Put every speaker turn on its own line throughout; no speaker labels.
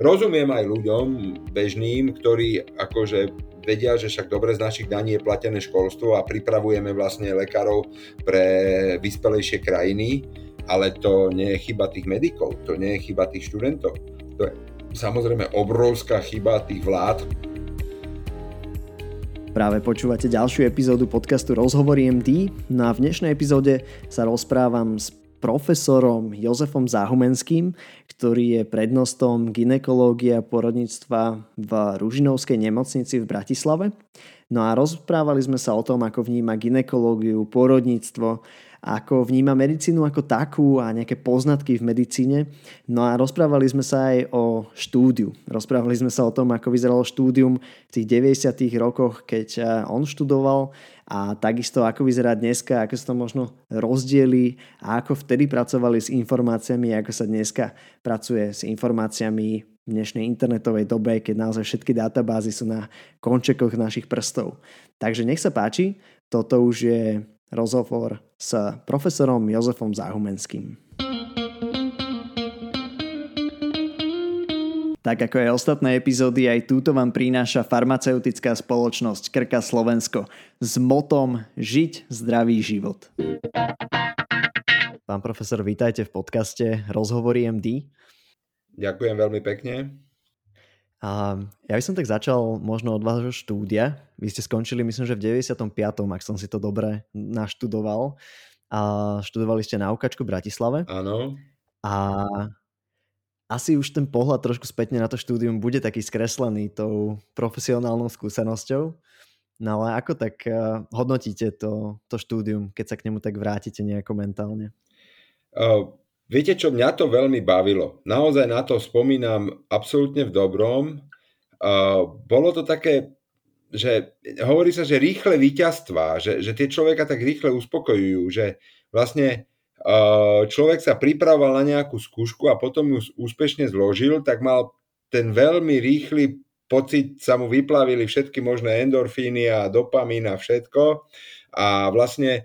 rozumiem aj ľuďom bežným, ktorí akože vedia, že však dobre z našich daní je platené školstvo a pripravujeme vlastne lekárov pre vyspelejšie krajiny, ale to nie je chyba tých medikov, to nie je chyba tých študentov. To je samozrejme obrovská chyba tých vlád.
Práve počúvate ďalšiu epizódu podcastu Rozhovory MD. No a v dnešnej epizóde sa rozprávam s profesorom Jozefom Záhumenským, ktorý je prednostom ginekológie a porodníctva v Ružinovskej nemocnici v Bratislave. No a rozprávali sme sa o tom, ako vníma ginekológiu, porodníctvo, ako vníma medicínu ako takú a nejaké poznatky v medicíne. No a rozprávali sme sa aj o štúdiu. Rozprávali sme sa o tom, ako vyzeralo štúdium v tých 90. rokoch, keď on študoval a takisto ako vyzerá dneska, ako sa to možno rozdieli a ako vtedy pracovali s informáciami, ako sa dneska pracuje s informáciami v dnešnej internetovej dobe, keď naozaj všetky databázy sú na končekoch našich prstov. Takže nech sa páči, toto už je rozhovor s profesorom Jozefom Záhumenským. Tak ako aj ostatné epizódy, aj túto vám prináša farmaceutická spoločnosť Krka Slovensko s motom Žiť zdravý život. Pán profesor, vítajte v podcaste Rozhovory MD.
Ďakujem veľmi pekne.
A ja by som tak začal možno od vášho štúdia. Vy ste skončili, myslím, že v 95. ak som si to dobre naštudoval. A študovali ste naukačku v Bratislave.
Áno.
A asi už ten pohľad trošku spätne na to štúdium bude taký skreslený tou profesionálnou skúsenosťou. No ale ako tak uh, hodnotíte to, to štúdium, keď sa k nemu tak vrátite nejako mentálne?
Uh, viete čo, mňa to veľmi bavilo. Naozaj na to spomínam absolútne v dobrom. Uh, bolo to také, že hovorí sa, že rýchle víťazstva, že, že tie človeka tak rýchle uspokojujú, že vlastne človek sa pripravoval na nejakú skúšku a potom ju úspešne zložil, tak mal ten veľmi rýchly pocit, sa mu vyplavili všetky možné endorfíny a dopamín a všetko. A vlastne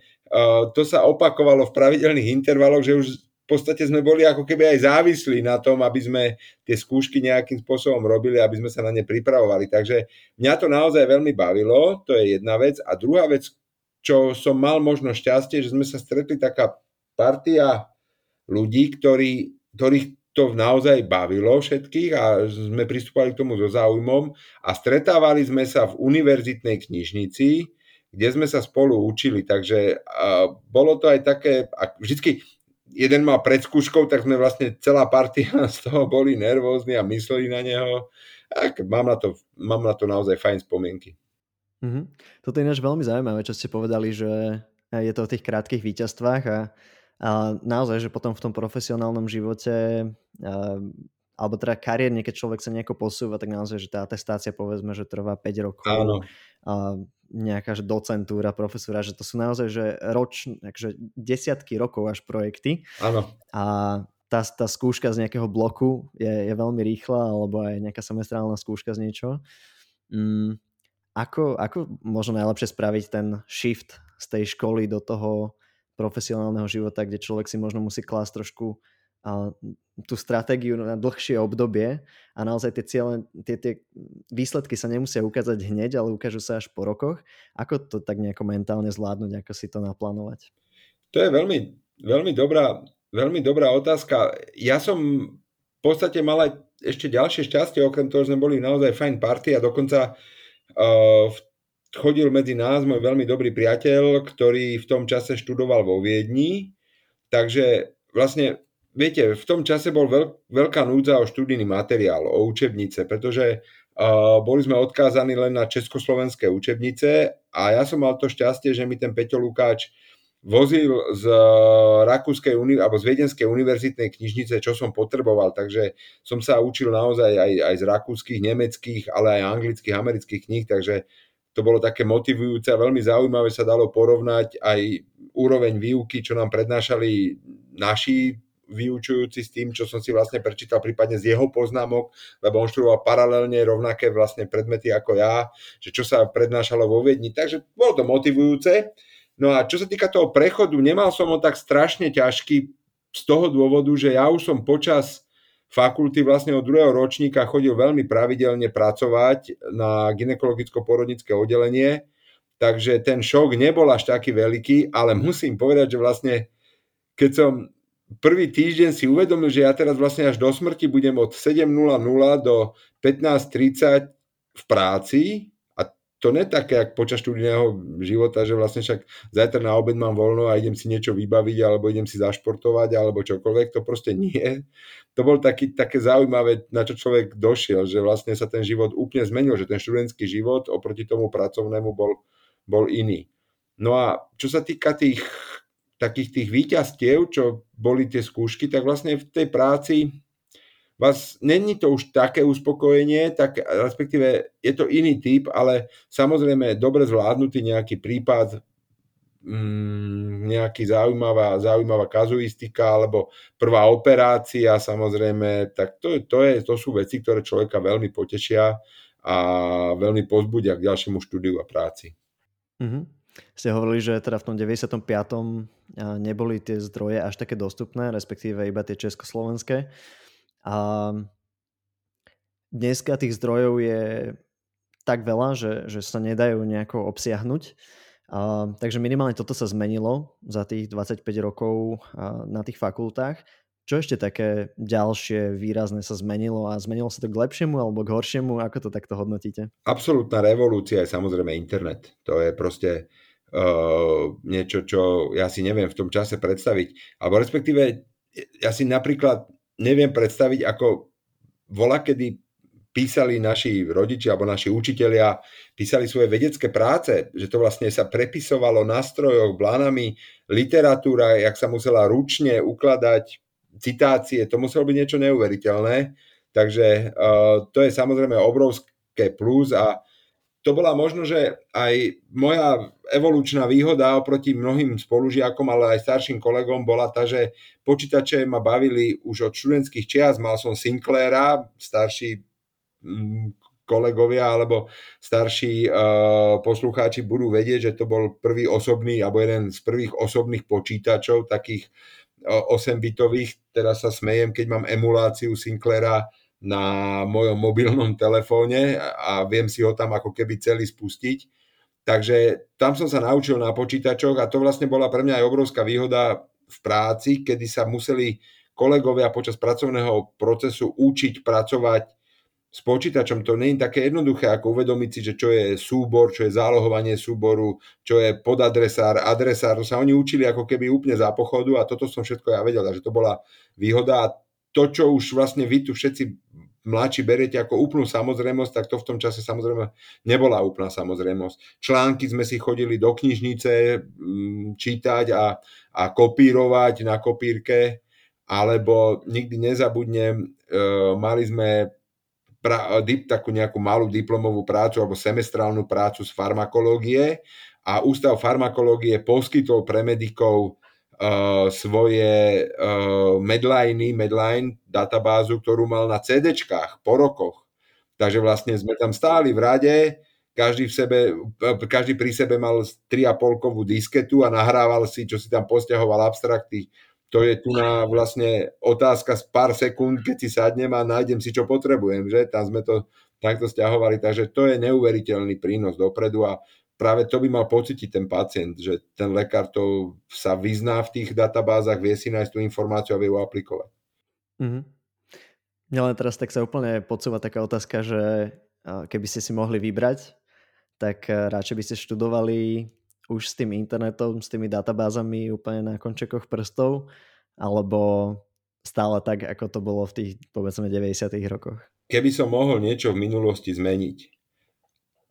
to sa opakovalo v pravidelných intervaloch, že už podstate sme boli ako keby aj závislí na tom, aby sme tie skúšky nejakým spôsobom robili, aby sme sa na ne pripravovali. Takže mňa to naozaj veľmi bavilo, to je jedna vec. A druhá vec, čo som mal možno šťastie, že sme sa stretli taká partia ľudí, ktorí, ktorých to naozaj bavilo všetkých a sme pristúpali k tomu so záujmom a stretávali sme sa v univerzitnej knižnici, kde sme sa spolu učili, takže uh, bolo to aj také, a vždycky jeden mal pred skúškou, tak sme vlastne celá partia z toho boli nervózni a mysleli na neho. A mám na to, mám na to naozaj fajn spomienky.
Mm-hmm. Toto je ináč veľmi zaujímavé, čo ste povedali, že je to o tých krátkých víťazstvách a a naozaj, že potom v tom profesionálnom živote alebo teda kariérne, keď človek sa nejako posúva, tak naozaj, že tá atestácia povedzme, že trvá 5 rokov.
Áno.
A nejaká že docentúra, profesúra, že to sú naozaj že roč, takže desiatky rokov až projekty.
Áno.
A tá, tá skúška z nejakého bloku je, je veľmi rýchla, alebo aj nejaká semestrálna skúška z niečo. Mm, ako, ako možno najlepšie spraviť ten shift z tej školy do toho profesionálneho života, kde človek si možno musí klásť trošku tú stratégiu na dlhšie obdobie a naozaj tie ciele, tie, tie výsledky sa nemusia ukázať hneď, ale ukážu sa až po rokoch. Ako to tak nejako mentálne zvládnuť, ako si to naplánovať?
To je veľmi, veľmi, dobrá, veľmi dobrá otázka. Ja som v podstate mal aj ešte ďalšie šťastie, okrem toho, že sme boli naozaj fajn party a dokonca uh, chodil medzi nás môj veľmi dobrý priateľ, ktorý v tom čase študoval vo Viedni, takže vlastne, viete, v tom čase bol veľk, veľká núdza o študijný materiál, o učebnice, pretože uh, boli sme odkázaní len na československé učebnice a ja som mal to šťastie, že mi ten Peťo Lukáč vozil z Rakúskej alebo z Viedenskej univerzitnej knižnice, čo som potreboval, takže som sa učil naozaj aj, aj z rakúskych, nemeckých, ale aj anglických, amerických kníh, takže to bolo také motivujúce a veľmi zaujímavé sa dalo porovnať aj úroveň výuky, čo nám prednášali naši vyučujúci s tým, čo som si vlastne prečítal prípadne z jeho poznámok, lebo on študoval paralelne rovnaké vlastne predmety ako ja, že čo sa prednášalo vo Viedni, takže bolo to motivujúce. No a čo sa týka toho prechodu, nemal som ho tak strašne ťažký z toho dôvodu, že ja už som počas fakulty vlastne od druhého ročníka chodil veľmi pravidelne pracovať na ginekologicko-porodnické oddelenie, takže ten šok nebol až taký veľký, ale musím povedať, že vlastne keď som prvý týždeň si uvedomil, že ja teraz vlastne až do smrti budem od 7.00 do 15.30 v práci, to ne také, jak počas študijného života, že vlastne však zajtra na obed mám voľno a idem si niečo vybaviť, alebo idem si zašportovať, alebo čokoľvek, to proste nie. To bol taký, také zaujímavé, na čo človek došiel, že vlastne sa ten život úplne zmenil, že ten študentský život oproti tomu pracovnému bol, bol iný. No a čo sa týka tých takých tých výťastiev, čo boli tie skúšky, tak vlastne v tej práci vás, není to už také uspokojenie, tak respektíve je to iný typ, ale samozrejme dobre zvládnutý nejaký prípad, mm, nejaký zaujímavá, zaujímavá kazuistika alebo prvá operácia, samozrejme, tak to, to, je, to sú veci, ktoré človeka veľmi potešia a veľmi pozbudia k ďalšiemu štúdiu a práci.
Mm-hmm. Ste hovorili, že teda v tom 95. neboli tie zdroje až také dostupné, respektíve iba tie československé. A dneska tých zdrojov je tak veľa, že, že sa nedajú nejako obsiahnuť. A, takže minimálne toto sa zmenilo za tých 25 rokov a, na tých fakultách. Čo ešte také ďalšie výrazné sa zmenilo a zmenilo sa to k lepšiemu alebo k horšiemu? Ako to takto hodnotíte?
Absolutná revolúcia je samozrejme internet. To je proste uh, niečo, čo ja si neviem v tom čase predstaviť. Alebo respektíve ja si napríklad neviem predstaviť, ako vola, kedy písali naši rodičia alebo naši učitelia, písali svoje vedecké práce, že to vlastne sa prepisovalo na strojoch, blánami, literatúra, jak sa musela ručne ukladať citácie, to muselo byť niečo neuveriteľné. Takže uh, to je samozrejme obrovské plus a to bola možno, že aj moja evolučná výhoda oproti mnohým spolužiakom, ale aj starším kolegom bola tá, že počítače ma bavili už od študentských čias. Mal som Sinclaira, starší mm, kolegovia alebo starší uh, poslucháči budú vedieť, že to bol prvý osobný alebo jeden z prvých osobných počítačov, takých uh, 8-bitových. Teraz sa smejem, keď mám emuláciu Sinclaira na mojom mobilnom telefóne a viem si ho tam ako keby celý spustiť. Takže tam som sa naučil na počítačoch a to vlastne bola pre mňa aj obrovská výhoda v práci, kedy sa museli kolegovia počas pracovného procesu učiť pracovať s počítačom. To nie je také jednoduché, ako uvedomiť si, že čo je súbor, čo je zálohovanie súboru, čo je podadresár, adresár. To sa oni učili ako keby úplne za pochodu a toto som všetko ja vedel. Takže to bola výhoda a to, čo už vlastne vy tu všetci mladší beriete ako úplnú samozrejmosť, tak to v tom čase samozrejme nebola úplná samozrejmosť. Články sme si chodili do knižnice mm, čítať a, a kopírovať na kopírke, alebo nikdy nezabudnem, e, mali sme pra, dip, takú nejakú malú diplomovú prácu alebo semestrálnu prácu z farmakológie a Ústav farmakológie poskytol pre medikov uh, svoje uh, Medliny, Medline databázu, ktorú mal na CD po rokoch. Takže vlastne sme tam stáli v rade, každý, v sebe, každý pri sebe mal 3,5 kovú disketu a nahrával si, čo si tam posťahoval abstrakty. To je tu na vlastne otázka z pár sekúnd, keď si sadnem a nájdem si, čo potrebujem, že? Tam sme to takto stiahovali, takže to je neuveriteľný prínos dopredu a práve to by mal pocítiť ten pacient, že ten lekár to sa vyzná v tých databázach, vie si nájsť tú informáciu a vie ju aplikovať.
Mm-hmm. Mňa len teraz tak sa úplne podsúva taká otázka, že keby ste si mohli vybrať, tak radšej by ste študovali už s tým internetom, s tými databázami úplne na končekoch prstov, alebo stále tak, ako to bolo v tých, povedzme, 90. rokoch?
Keby som mohol niečo v minulosti zmeniť,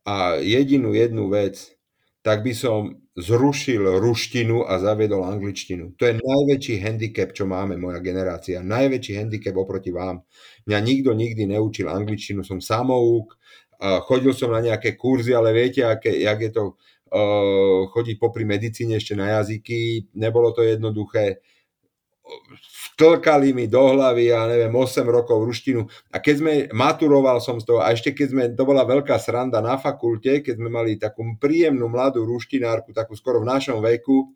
a jedinú jednu vec, tak by som zrušil ruštinu a zaviedol angličtinu. To je najväčší handicap, čo máme moja generácia. Najväčší handicap oproti vám. Mňa nikto nikdy neučil angličtinu, som samouk, chodil som na nejaké kurzy, ale viete, aké, jak je to uh, chodiť popri medicíne ešte na jazyky, nebolo to jednoduché vtlkali mi do hlavy, ja neviem, 8 rokov ruštinu. A keď sme, maturoval som z toho, a ešte keď sme, to bola veľká sranda na fakulte, keď sme mali takú príjemnú mladú ruštinárku, takú skoro v našom veku,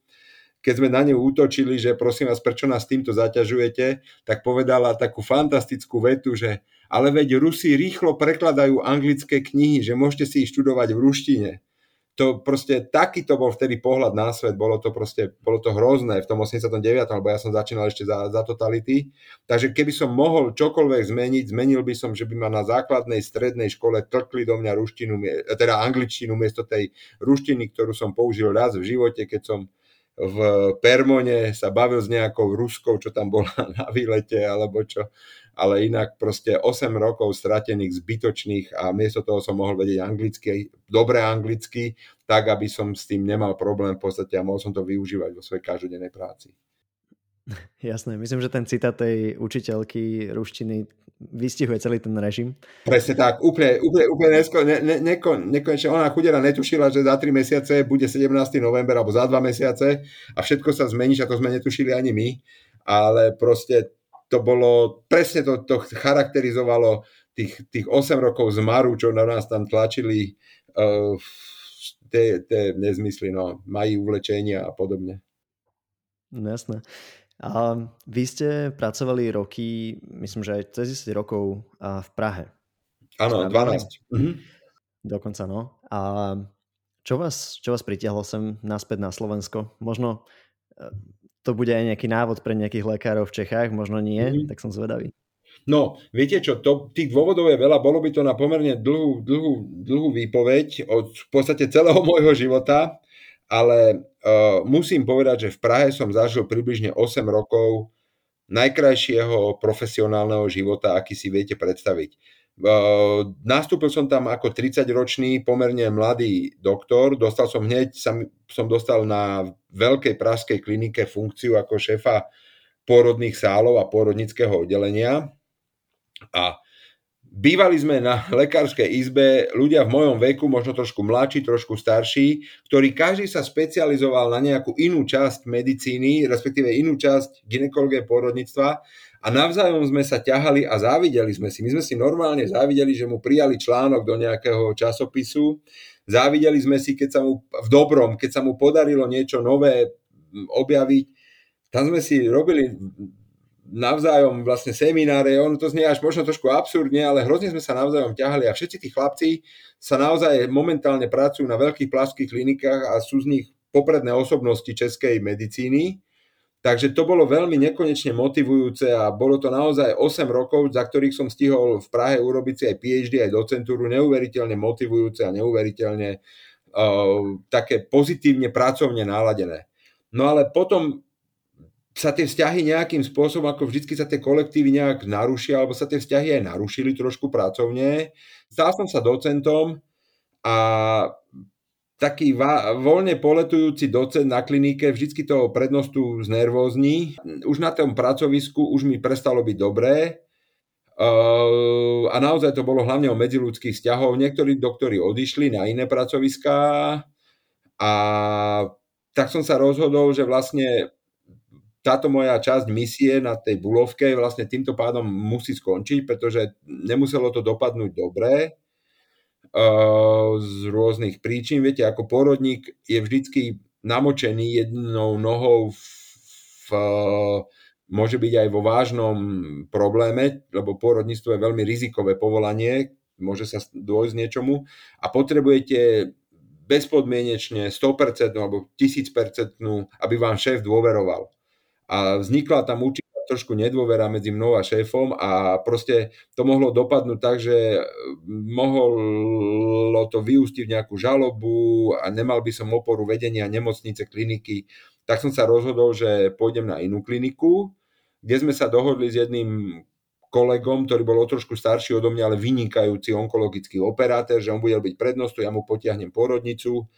keď sme na ňu útočili, že prosím vás, prečo nás týmto zaťažujete, tak povedala takú fantastickú vetu, že ale veď Rusi rýchlo prekladajú anglické knihy, že môžete si ich študovať v ruštine to proste taký to bol vtedy pohľad na svet, bolo to proste, bolo to hrozné v tom 89. lebo ja som začínal ešte za, za totality. Takže keby som mohol čokoľvek zmeniť, zmenil by som, že by ma na základnej strednej škole tlkli do mňa ruštinu, teda angličtinu miesto tej ruštiny, ktorú som použil raz v živote, keď som v Permone sa bavil s nejakou Ruskou, čo tam bola na výlete alebo čo ale inak proste 8 rokov stratených, zbytočných a miesto toho som mohol vedieť anglicky, dobre anglicky, tak aby som s tým nemal problém v podstate a mohol som to využívať vo svojej každodennej práci.
Jasné, myslím, že ten citát tej učiteľky ruštiny vystihuje celý ten režim.
Presne tak, úplne, úplne, úplne nesko, ne, ne, neko, nekonečne. Ona chudera netušila, že za 3 mesiace bude 17. november alebo za 2 mesiace a všetko sa zmení, a to sme netušili ani my, ale proste to bolo, presne to, to charakterizovalo tých, tých 8 rokov zmaru, čo na nás tam tlačili uh, tie, tie nezmysly, no, mají uvlečenia a podobne.
No, jasné. A vy ste pracovali roky, myslím, že aj cez 10 rokov v Prahe.
Áno, 12. Mhm.
Dokonca, no. A čo vás, čo vás pritiahlo sem naspäť na Slovensko? Možno to bude aj nejaký návod pre nejakých lekárov v Čechách, možno nie, mm-hmm. tak som zvedavý.
No, viete čo, to, tých dôvodov je veľa, bolo by to na pomerne dlhú, dlhú, dlhú výpoveď od v podstate celého môjho života, ale uh, musím povedať, že v Prahe som zažil približne 8 rokov najkrajšieho profesionálneho života, aký si viete predstaviť. Uh, nastúpil som tam ako 30-ročný, pomerne mladý doktor. Dostal som hneď, som, som dostal na veľkej pražskej klinike funkciu ako šéfa pôrodných sálov a pôrodnického oddelenia. A bývali sme na lekárskej izbe ľudia v mojom veku, možno trošku mladší, trošku starší, ktorí každý sa specializoval na nejakú inú časť medicíny, respektíve inú časť ginekologie pôrodníctva a navzájom sme sa ťahali a závideli sme si. My sme si normálne závideli, že mu prijali článok do nejakého časopisu. Závideli sme si, keď sa mu v dobrom, keď sa mu podarilo niečo nové objaviť. Tam sme si robili navzájom vlastne semináre, ono to znie až možno trošku absurdne, ale hrozne sme sa navzájom ťahali a všetci tí chlapci sa naozaj momentálne pracujú na veľkých plaských klinikách a sú z nich popredné osobnosti českej medicíny Takže to bolo veľmi nekonečne motivujúce a bolo to naozaj 8 rokov, za ktorých som stihol v Prahe urobiť si aj PhD, aj docentúru, neuveriteľne motivujúce a neuveriteľne uh, také pozitívne pracovne náladené. No ale potom sa tie vzťahy nejakým spôsobom, ako vždy sa tie kolektívy nejak narušia, alebo sa tie vzťahy aj narušili trošku pracovne. Stal som sa docentom a taký va- voľne poletujúci docent na klinike vždycky toho prednostu znervózní. Už na tom pracovisku už mi prestalo byť dobré. Uh, a naozaj to bolo hlavne o medziludských vzťahov. Niektorí doktori odišli na iné pracoviská a tak som sa rozhodol, že vlastne táto moja časť misie na tej bulovke vlastne týmto pádom musí skončiť, pretože nemuselo to dopadnúť dobre z rôznych príčin. Viete, ako porodník je vždycky namočený jednou nohou v, v, môže byť aj vo vážnom probléme, lebo porodníctvo je veľmi rizikové povolanie, môže sa dôjsť niečomu a potrebujete bezpodmienečne 100% alebo 1000%, aby vám šéf dôveroval. A vznikla tam určitá trošku nedôvera medzi mnou a šéfom a proste to mohlo dopadnúť tak, že mohlo to vyústiť v nejakú žalobu a nemal by som oporu vedenia nemocnice, kliniky. Tak som sa rozhodol, že pôjdem na inú kliniku, kde sme sa dohodli s jedným kolegom, ktorý bol o trošku starší odo mňa, ale vynikajúci onkologický operátor, že on bude robiť prednostu, ja mu potiahnem porodnicu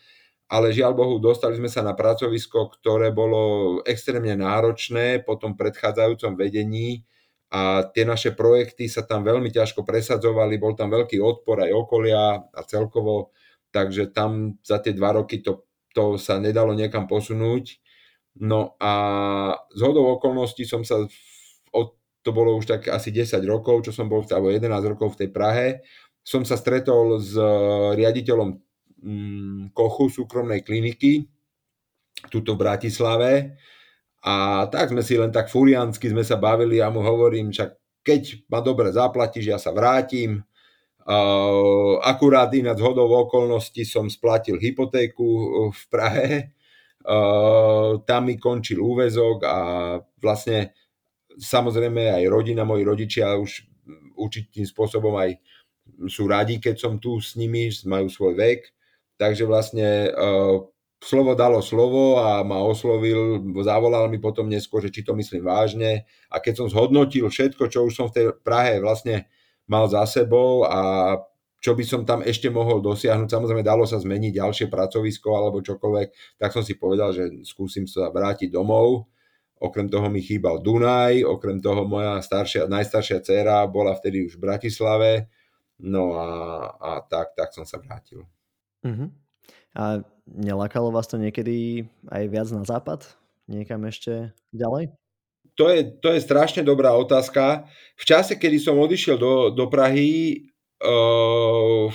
ale žiaľ Bohu, dostali sme sa na pracovisko, ktoré bolo extrémne náročné po tom predchádzajúcom vedení a tie naše projekty sa tam veľmi ťažko presadzovali, bol tam veľký odpor aj okolia a celkovo, takže tam za tie dva roky to, to sa nedalo niekam posunúť. No a z hodou okolností som sa, od, to bolo už tak asi 10 rokov, čo som bol, alebo 11 rokov v tej Prahe, som sa stretol s riaditeľom Mm, Kochu súkromnej kliniky tuto v Bratislave. A tak sme si len tak furiansky sme sa bavili a mu hovorím, čak keď ma dobre zaplatíš, ja sa vrátim. Uh, akurát ináč hodou okolností som splatil hypotéku v Prahe. Uh, tam mi končil úvezok a vlastne samozrejme aj rodina, moji rodičia už určitým spôsobom aj sú radi, keď som tu s nimi, majú svoj vek. Takže vlastne uh, slovo dalo slovo a ma oslovil, zavolal mi potom neskôr, že či to myslím vážne. A keď som zhodnotil všetko, čo už som v tej Prahe vlastne mal za sebou a čo by som tam ešte mohol dosiahnuť, samozrejme dalo sa zmeniť ďalšie pracovisko alebo čokoľvek, tak som si povedal, že skúsim sa vrátiť domov. Okrem toho mi chýbal Dunaj, okrem toho moja staršia, najstaršia dcéra bola vtedy už v Bratislave, no a, a tak, tak som sa vrátil.
Uh-huh. A nelakalo vás to niekedy aj viac na západ? Niekam ešte ďalej?
To je, to je strašne dobrá otázka. V čase, kedy som odišiel do, do Prahy, uh,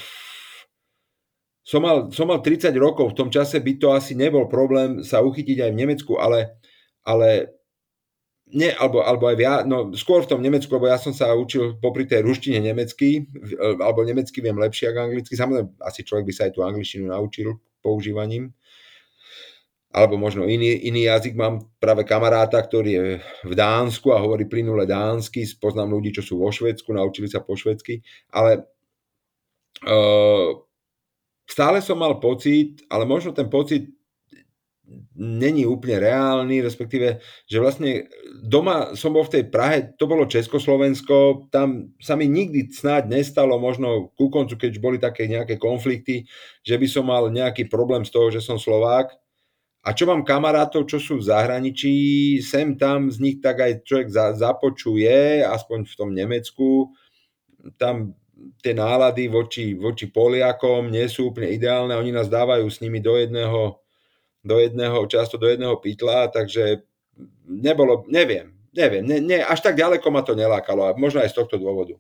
som, mal, som mal 30 rokov. V tom čase by to asi nebol problém sa uchytiť aj v Nemecku, ale, ale nie, alebo, alebo aj ja, no skôr v tom Nemecku, lebo ja som sa učil popri tej ruštine nemecky, alebo nemecky viem lepšie ako anglicky. Samozrejme, asi človek by sa aj tú angličtinu naučil používaním alebo možno iný, iný jazyk. Mám práve kamaráta, ktorý je v Dánsku a hovorí plynule dánsky. Poznám ľudí, čo sú vo Švedsku, naučili sa po švedsky. Ale uh, stále som mal pocit, ale možno ten pocit není úplne reálny, respektíve, že vlastne doma som bol v tej Prahe, to bolo Československo, tam sa mi nikdy snáď nestalo, možno ku koncu, keď boli také nejaké konflikty, že by som mal nejaký problém z toho, že som Slovák, a čo mám kamarátov, čo sú v zahraničí, sem tam z nich tak aj človek za, započuje, aspoň v tom Nemecku, tam tie nálady voči, voči Poliakom nie sú úplne ideálne, oni nás dávajú s nimi do jedného, do jedného, často do jedného pytla, takže nebolo, neviem, neviem, ne, ne, až tak ďaleko ma to nelákalo a možno aj z tohto dôvodu.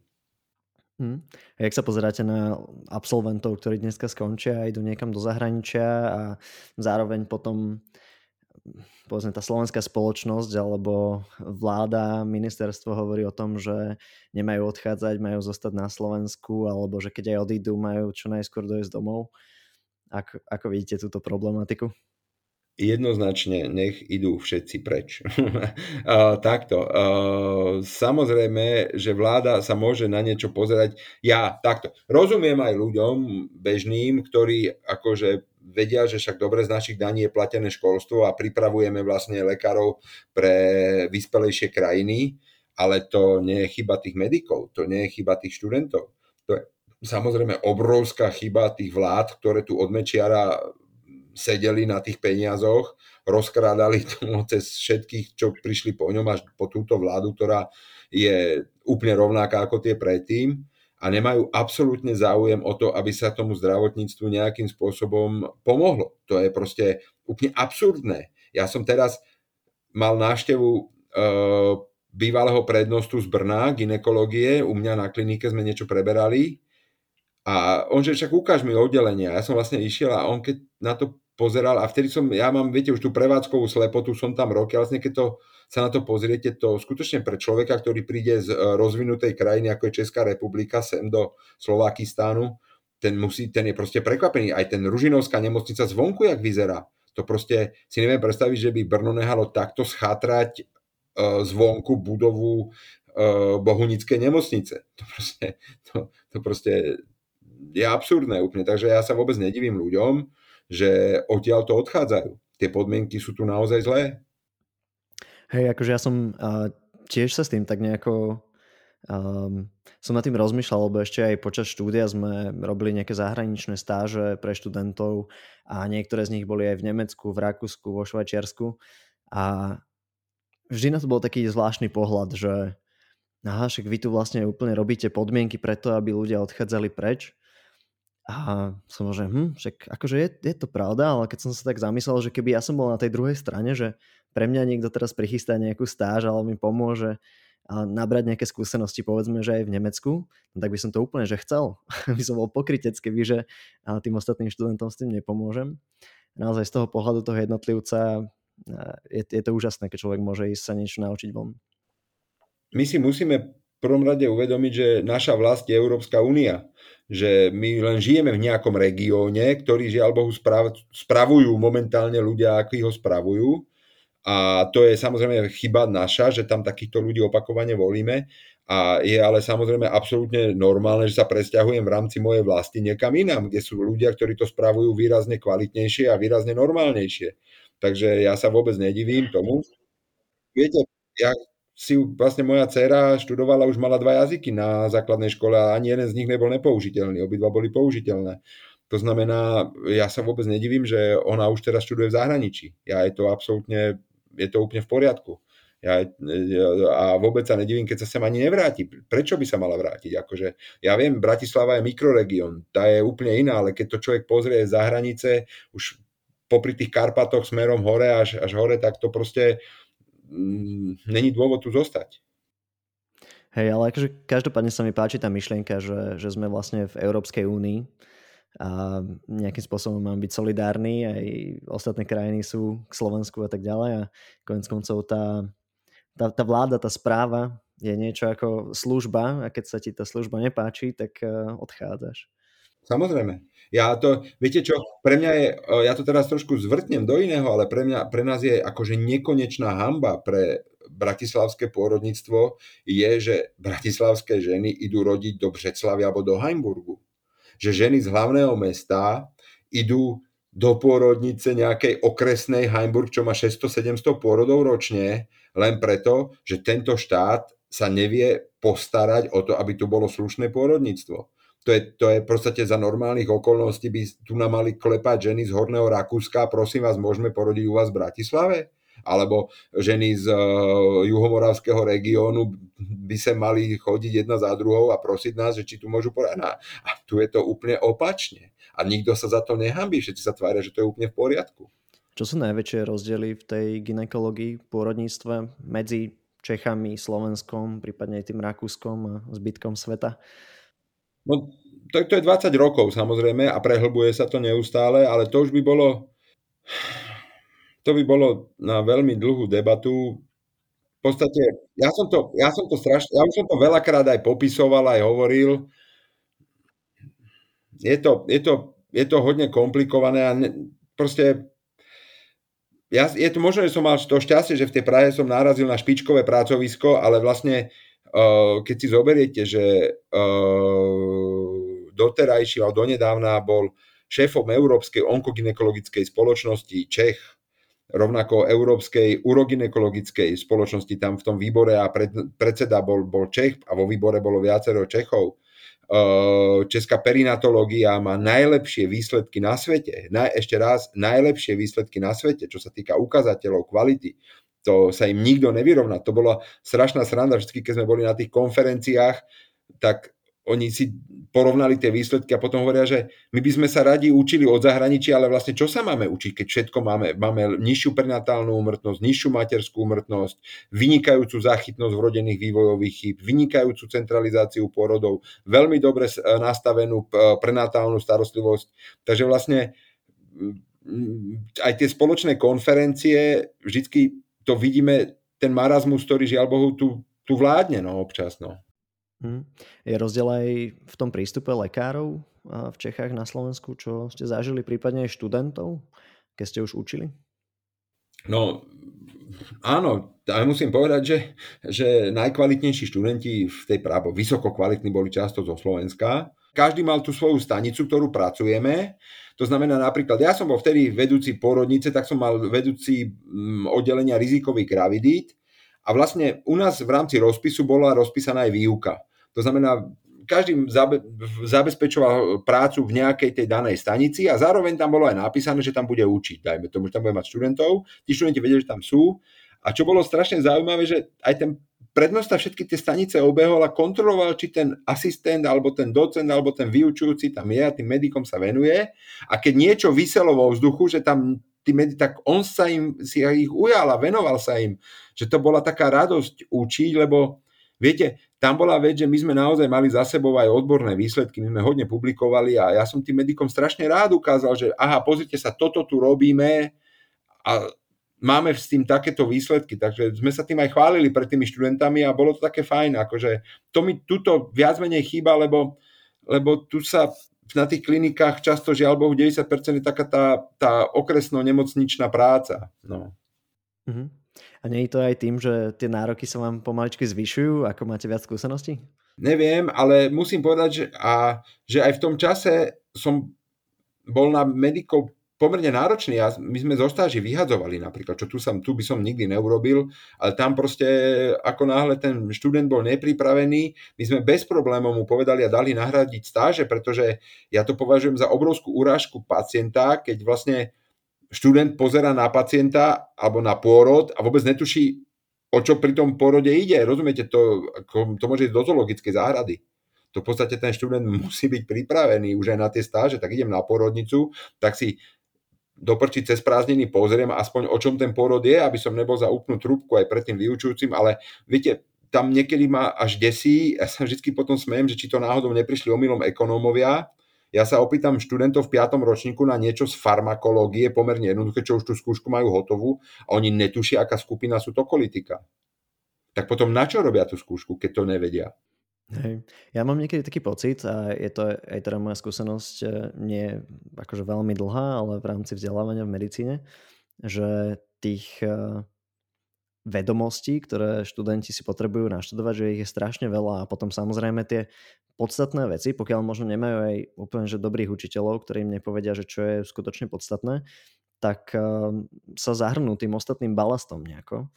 Hmm. A jak sa pozeráte na absolventov, ktorí dneska skončia a idú niekam do zahraničia a zároveň potom povedzme tá slovenská spoločnosť alebo vláda, ministerstvo hovorí o tom, že nemajú odchádzať, majú zostať na Slovensku alebo že keď aj odídu, majú čo najskôr dojsť domov. Ako, ako vidíte túto problematiku?
Jednoznačne nech idú všetci preč. takto. samozrejme, že vláda sa môže na niečo pozerať. Ja takto. Rozumiem aj ľuďom bežným, ktorí akože vedia, že však dobre z našich daní je platené školstvo a pripravujeme vlastne lekárov pre vyspelejšie krajiny, ale to nie je chyba tých medikov, to nie je chyba tých študentov. To je samozrejme obrovská chyba tých vlád, ktoré tu od Mečiara sedeli na tých peniazoch, rozkrádali to cez všetkých, čo prišli po ňom až po túto vládu, ktorá je úplne rovnaká ako tie predtým a nemajú absolútne záujem o to, aby sa tomu zdravotníctvu nejakým spôsobom pomohlo. To je proste úplne absurdné. Ja som teraz mal návštevu e, bývalého prednostu z Brna, ginekológie, u mňa na klinike sme niečo preberali a on, že však ukáž mi oddelenie. Ja som vlastne išiel a on keď na to pozeral a vtedy som, ja mám, viete, už tú prevádzkovú slepotu, som tam roky, ale vlastne keď to, sa na to pozriete, to skutočne pre človeka, ktorý príde z e, rozvinutej krajiny, ako je Česká republika, sem do Slovakistánu, ten, musí, ten je proste prekvapený. Aj ten Ružinovská nemocnica zvonku, jak vyzerá. To proste si neviem predstaviť, že by Brno nehalo takto schátrať uh, zvonku budovu uh, Bohunickej nemocnice. To proste, to, to proste je absurdné úplne. Takže ja sa vôbec nedivím ľuďom, že odtiaľ to odchádzajú. Tie podmienky sú tu naozaj zlé.
Hej, akože ja som uh, tiež sa s tým tak nejako um, som nad tým rozmýšľal, lebo ešte aj počas štúdia sme robili nejaké zahraničné stáže pre študentov a niektoré z nich boli aj v Nemecku, v Rakúsku, vo Švajčiarsku a vždy na to bol taký zvláštny pohľad, že aha, však vy tu vlastne úplne robíte podmienky preto, aby ľudia odchádzali preč a som že hm, však akože je, je to pravda, ale keď som sa tak zamyslel, že keby ja som bol na tej druhej strane, že pre mňa niekto teraz prichystá nejakú stáž, ale mi pomôže nabrať nejaké skúsenosti, povedzme, že aj v Nemecku, no tak by som to úplne že chcel. by som bol pokrytec, keby že tým ostatným študentom s tým nepomôžem. naozaj z toho pohľadu toho jednotlivca je, je to úžasné, keď človek môže ísť sa niečo naučiť von.
My si musíme prvom rade uvedomiť, že naša vlast je Európska únia. Že my len žijeme v nejakom regióne, ktorý žiaľ Bohu sprav, spravujú momentálne ľudia, akí ho spravujú. A to je samozrejme chyba naša, že tam takýchto ľudí opakovane volíme. A je ale samozrejme absolútne normálne, že sa presťahujem v rámci mojej vlasti niekam inám, kde sú ľudia, ktorí to spravujú výrazne kvalitnejšie a výrazne normálnejšie. Takže ja sa vôbec nedivím tomu. Viete, ja si vlastne moja dcera študovala, už mala dva jazyky na základnej škole a ani jeden z nich nebol nepoužiteľný, obidva boli použiteľné. To znamená, ja sa vôbec nedivím, že ona už teraz študuje v zahraničí. Ja je to absolútne, je to úplne v poriadku. Ja, a vôbec sa nedivím, keď sa sem ani nevráti. Prečo by sa mala vrátiť? Akože, ja viem, Bratislava je mikroregión, tá je úplne iná, ale keď to človek pozrie za hranice, už popri tých Karpatoch smerom hore až, až hore, tak to proste mm, není dôvod tu zostať.
Hej, ale akože každopádne sa mi páči tá myšlienka, že, že sme vlastne v Európskej únii a nejakým spôsobom mám byť solidárny, aj ostatné krajiny sú k Slovensku a tak ďalej a konec koncov tá, tá, tá vláda, tá správa je niečo ako služba a keď sa ti tá služba nepáči, tak eh, odchádzaš.
Samozrejme. Ja to, viete čo, pre mňa je, ja to teraz trošku zvrtnem do iného, ale pre, mňa, pre nás je akože nekonečná hamba pre bratislavské pôrodníctvo je, že bratislavské ženy idú rodiť do Břeclavy alebo do Heimburgu. Že ženy z hlavného mesta idú do pôrodnice nejakej okresnej Heimburg, čo má 600-700 pôrodov ročne, len preto, že tento štát sa nevie postarať o to, aby tu bolo slušné pôrodníctvo to je, to je podstate za normálnych okolností by tu nám mali klepať ženy z Horného Rakúska, prosím vás, môžeme porodiť u vás v Bratislave? Alebo ženy z uh, juhomoravského regiónu by sa mali chodiť jedna za druhou a prosiť nás, že či tu môžu poradiť. A tu je to úplne opačne. A nikto sa za to nehambí, všetci sa tvária, že to je úplne v poriadku.
Čo sú najväčšie rozdiely v tej ginekológii, pôrodníctve medzi Čechami, Slovenskom, prípadne aj tým Rakúskom a zbytkom sveta?
No, to, to je 20 rokov samozrejme a prehlbuje sa to neustále, ale to už by bolo to by bolo na veľmi dlhú debatu. V podstate, ja som to, ja som to strašne, ja už som to veľakrát aj popisoval, aj hovoril. Je to, je to, je to hodne komplikované a ne, proste ja, je to možno, že som mal to šťastie, že v tej Prahe som narazil na špičkové pracovisko, ale vlastne keď si zoberiete, že eh, doterajší alebo donedávna bol šéfom Európskej onkoginekologickej spoločnosti Čech, rovnako Európskej uroginekologickej spoločnosti, tam v tom výbore a pred, predseda bol, bol Čech a vo výbore bolo viacero Čechov. Eh, česká perinatológia má najlepšie výsledky na svete. Na, ešte raz, najlepšie výsledky na svete, čo sa týka ukazateľov kvality to sa im nikto nevyrovná. To bola strašná sranda, vždy, keď sme boli na tých konferenciách, tak oni si porovnali tie výsledky a potom hovoria, že my by sme sa radi učili od zahraničia, ale vlastne čo sa máme učiť, keď všetko máme? Máme nižšiu prenatálnu umrtnosť, nižšiu materskú umrtnosť, vynikajúcu záchytnosť vrodených vývojových chýb, vynikajúcu centralizáciu porodov, veľmi dobre nastavenú prenatálnu starostlivosť. Takže vlastne aj tie spoločné konferencie vždy to vidíme, ten marazmus, ktorý žiaľ Bohu tu, tu vládne no, občas. No.
Hmm. Je rozdiel aj v tom prístupe lekárov v Čechách na Slovensku, čo ste zažili, prípadne aj študentov, keď ste už učili?
No, áno, ale musím povedať, že, že najkvalitnejší študenti v tej právo, vysoko kvalitní boli často zo Slovenska. Každý mal tú svoju stanicu, ktorú pracujeme to znamená napríklad, ja som bol vtedy vedúci porodnice, tak som mal vedúci mm, oddelenia rizikových gravidít a vlastne u nás v rámci rozpisu bola rozpísaná aj výuka. To znamená, každý zabe, zabezpečoval prácu v nejakej tej danej stanici a zároveň tam bolo aj napísané, že tam bude učiť. Dajme tomu, že tam bude mať študentov. Tí študenti vedeli, že tam sú. A čo bolo strašne zaujímavé, že aj ten prednosta všetky tie stanice obehol a kontroloval, či ten asistent, alebo ten docent, alebo ten vyučujúci tam je a tým medikom sa venuje. A keď niečo vyselo vo vzduchu, že tam tí medi, tak on sa im, si ich ujal a venoval sa im. Že to bola taká radosť učiť, lebo viete, tam bola vec, že my sme naozaj mali za sebou aj odborné výsledky, my sme hodne publikovali a ja som tým medikom strašne rád ukázal, že aha, pozrite sa, toto tu robíme a máme s tým takéto výsledky, takže sme sa tým aj chválili pred tými študentami a bolo to také fajn, akože to mi tuto viac menej chýba, lebo, lebo tu sa na tých klinikách často, žiaľ Bohu, 90% je taká tá, tá okresno-nemocničná práca. No.
Uh-huh. A nie je to aj tým, že tie nároky sa vám pomaličky zvyšujú, ako máte viac skúseností?
Neviem, ale musím povedať, že, a, že aj v tom čase som bol na medikov pomerne náročný. Ja, my sme zo stáži vyhadzovali napríklad, čo tu, som, tu by som nikdy neurobil, ale tam proste ako náhle ten študent bol nepripravený, my sme bez problémov mu povedali a dali nahradiť stáže, pretože ja to považujem za obrovskú urážku pacienta, keď vlastne študent pozera na pacienta alebo na pôrod a vôbec netuší, o čo pri tom pôrode ide. Rozumiete, to, to môže ísť do zoologickej záhrady to v podstate ten študent musí byť pripravený už aj na tie stáže, tak idem na porodnicu, tak si doprčiť cez prázdniny pozriem aspoň o čom ten pôrod je, aby som nebol za úplnú trúbku aj pred tým vyučujúcim, ale viete, tam niekedy ma až desí, ja sa vždy potom smejem, že či to náhodou neprišli omylom ekonómovia, ja sa opýtam študentov v 5. ročníku na niečo z farmakológie, pomerne jednoduché, čo už tú skúšku majú hotovú a oni netušia, aká skupina sú tokolitika. Tak potom na čo robia tú skúšku, keď to nevedia?
Hej. Ja mám niekedy taký pocit, a je to aj teda moja skúsenosť e, nie akože veľmi dlhá, ale v rámci vzdelávania v medicíne, že tých e, vedomostí, ktoré študenti si potrebujú naštudovať, že ich je strašne veľa a potom samozrejme tie podstatné veci, pokiaľ možno nemajú aj úplne že dobrých učiteľov, ktorí im nepovedia, že čo je skutočne podstatné, tak e, sa zahrnú tým ostatným balastom nejako.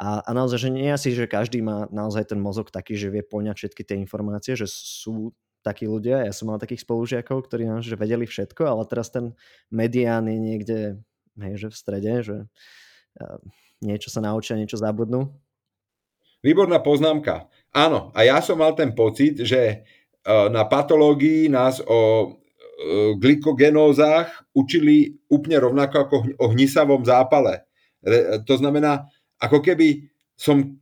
A, a naozaj, že nie asi, že každý má naozaj ten mozog taký, že vie poňať všetky tie informácie, že sú takí ľudia. Ja som mal takých spolužiakov, ktorí nám že vedeli všetko, ale teraz ten medián je niekde hej, že v strede, že niečo sa naučia, niečo zabudnú.
Výborná poznámka. Áno, a ja som mal ten pocit, že e, na patológii nás o e, glykogenózach učili úplne rovnako ako o hnisavom zápale. To znamená, ako keby som,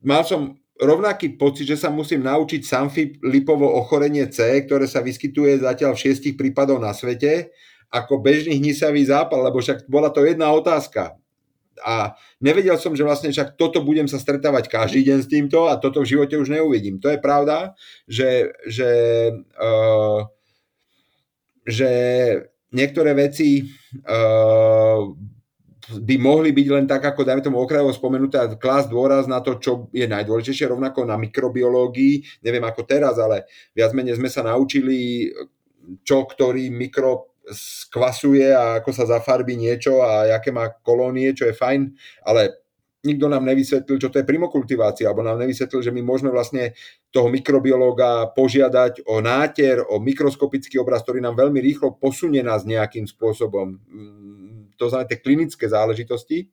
mal som rovnaký pocit, že sa musím naučiť lipovo ochorenie C, ktoré sa vyskytuje zatiaľ v šiestich prípadov na svete, ako bežný hnisavý zápal, lebo však bola to jedna otázka. A nevedel som, že vlastne však toto budem sa stretávať každý deň s týmto a toto v živote už neuvidím. To je pravda, že, že, uh, že niektoré veci uh, by mohli byť len tak, ako dajme tomu okrajovo spomenuté a klásť dôraz na to, čo je najdôležitejšie, rovnako na mikrobiológii, neviem ako teraz, ale viac menej sme sa naučili, čo ktorý mikrob skvasuje a ako sa zafarbí niečo a aké má kolónie, čo je fajn, ale nikto nám nevysvetlil, čo to je primokultivácia, alebo nám nevysvetlil, že my môžeme vlastne toho mikrobiológa požiadať o náter, o mikroskopický obraz, ktorý nám veľmi rýchlo posunie nás nejakým spôsobom to znamená tie klinické záležitosti,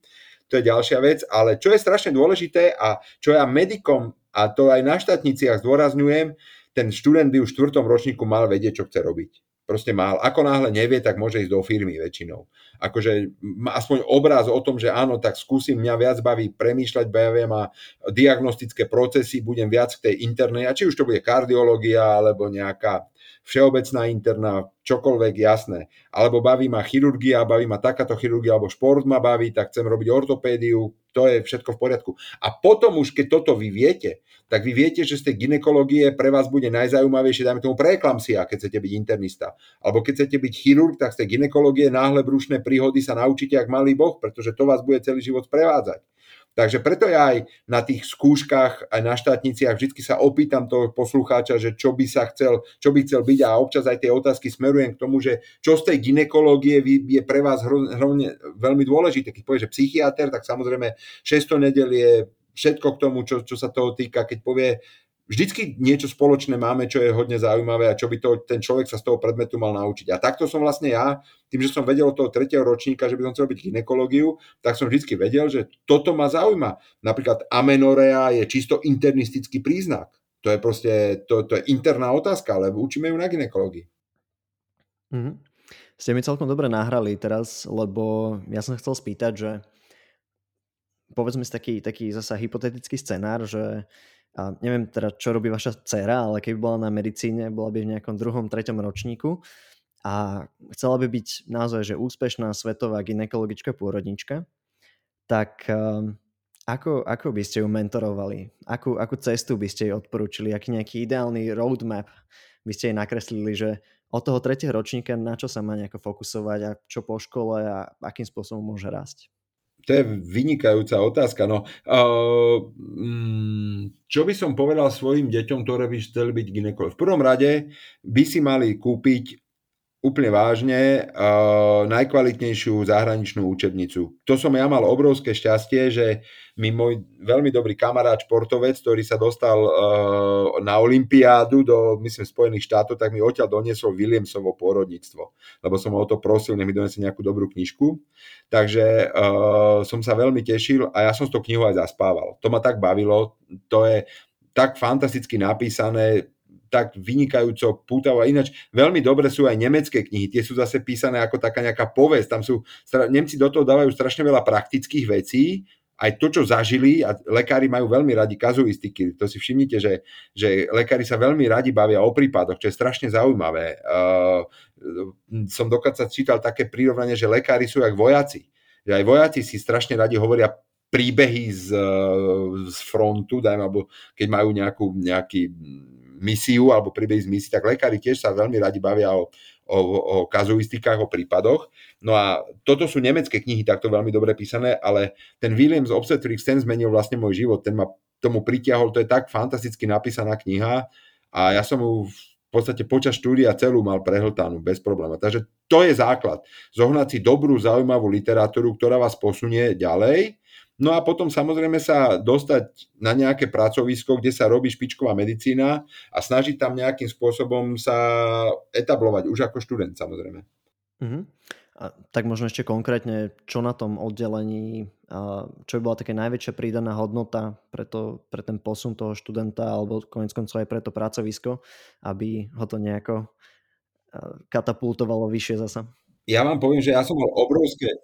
to je ďalšia vec, ale čo je strašne dôležité a čo ja medikom, a to aj na štátniciach zdôrazňujem, ten študent by už v štvrtom ročníku mal vedieť, čo chce robiť. Proste mal. Ako náhle nevie, tak môže ísť do firmy väčšinou. Akože aspoň obraz o tom, že áno, tak skúsim, mňa viac baví premýšľať, bavia ma diagnostické procesy, budem viac v tej internej, a či už to bude kardiológia, alebo nejaká všeobecná interná, čokoľvek, jasné. Alebo baví ma chirurgia, baví ma takáto chirurgia, alebo šport ma baví, tak chcem robiť ortopédiu, to je všetko v poriadku. A potom už, keď toto vy viete, tak vy viete, že z tej ginekológie pre vás bude najzaujímavejšie, dajme tomu preeklamsia, keď chcete byť internista. Alebo keď chcete byť chirurg, tak z tej ginekológie náhle brušné príhody sa naučíte, ak malý boh, pretože to vás bude celý život prevádzať. Takže preto ja aj na tých skúškach, aj na štátniciach vždy sa opýtam toho poslucháča, že čo by sa chcel, čo by chcel byť a občas aj tie otázky smerujem k tomu, že čo z tej ginekológie je pre vás hlavne veľmi dôležité. Keď povie, že psychiatr, tak samozrejme 600 nedel je všetko k tomu, čo, čo sa toho týka. Keď povie, vždycky niečo spoločné máme, čo je hodne zaujímavé a čo by to, ten človek sa z toho predmetu mal naučiť. A takto som vlastne ja, tým, že som vedel od toho tretieho ročníka, že by som chcel robiť ginekológiu, tak som vždycky vedel, že toto ma zaujíma. Napríklad amenorea je čisto internistický príznak. To je proste, to, to je interná otázka, ale učíme ju na ginekológii.
Mm-hmm. Ste mi celkom dobre nahrali teraz, lebo ja som chcel spýtať, že povedzme si taký, taký zasa hypotetický scenár, že a neviem teda, čo robí vaša dcera, ale keby bola na medicíne, bola by v nejakom druhom, treťom ročníku a chcela by byť naozaj že úspešná svetová ginekologička, pôrodnička, tak um, ako, ako by ste ju mentorovali? Akú, akú cestu by ste jej odporúčili? Aký nejaký ideálny roadmap by ste jej nakreslili, že od toho tretieho ročníka na čo sa má nejako fokusovať a čo po škole a akým spôsobom môže rásť?
To je vynikajúca otázka. No, uh, čo by som povedal svojim deťom, ktoré by chceli byť ginekolog? V prvom rade by si mali kúpiť úplne vážne uh, najkvalitnejšiu zahraničnú učebnicu. To som ja mal obrovské šťastie, že mi môj veľmi dobrý kamarát, športovec, ktorý sa dostal uh, na Olympiádu do, myslím, Spojených štátov, tak mi odtiaľ doniesol Williamsovo pôrodníctvo, lebo som ho o to prosil, nech mi donesie nejakú dobrú knižku. Takže uh, som sa veľmi tešil a ja som s tou knihou aj zaspával. To ma tak bavilo, to je tak fantasticky napísané, tak vynikajúco pútavo. Ináč veľmi dobre sú aj nemecké knihy, tie sú zase písané ako taká nejaká povesť. Tam sú, Nemci do toho dávajú strašne veľa praktických vecí, aj to, čo zažili, a lekári majú veľmi radi kazuistiky, to si všimnite, že, že lekári sa veľmi radi bavia o prípadoch, čo je strašne zaujímavé. Uh, som dokonca čítal také prirovnanie, že lekári sú jak vojaci. Že aj vojaci si strašne radi hovoria príbehy z, z frontu, dajme, alebo keď majú nejakú, nejaký misiu alebo príbeh z misií, tak lekári tiež sa veľmi radi bavia o, o, o kazuistikách, o prípadoch. No a toto sú nemecké knihy, takto veľmi dobre písané, ale ten Williams Obstetrics, ten zmenil vlastne môj život, ten ma tomu pritiahol, to je tak fantasticky napísaná kniha a ja som ju v podstate počas štúdia celú mal prehltanú bez problémov. Takže to je základ. Zohnať si dobrú, zaujímavú literatúru, ktorá vás posunie ďalej No a potom samozrejme sa dostať na nejaké pracovisko, kde sa robí špičková medicína a snažiť tam nejakým spôsobom sa etablovať, už ako študent samozrejme.
Uh-huh. A tak možno ešte konkrétne, čo na tom oddelení, čo by bola také najväčšia prídaná hodnota pre, to, pre ten posun toho študenta alebo konec koncov aj pre to pracovisko, aby ho to nejako katapultovalo vyššie zasa?
Ja vám poviem, že ja som mal obrovské,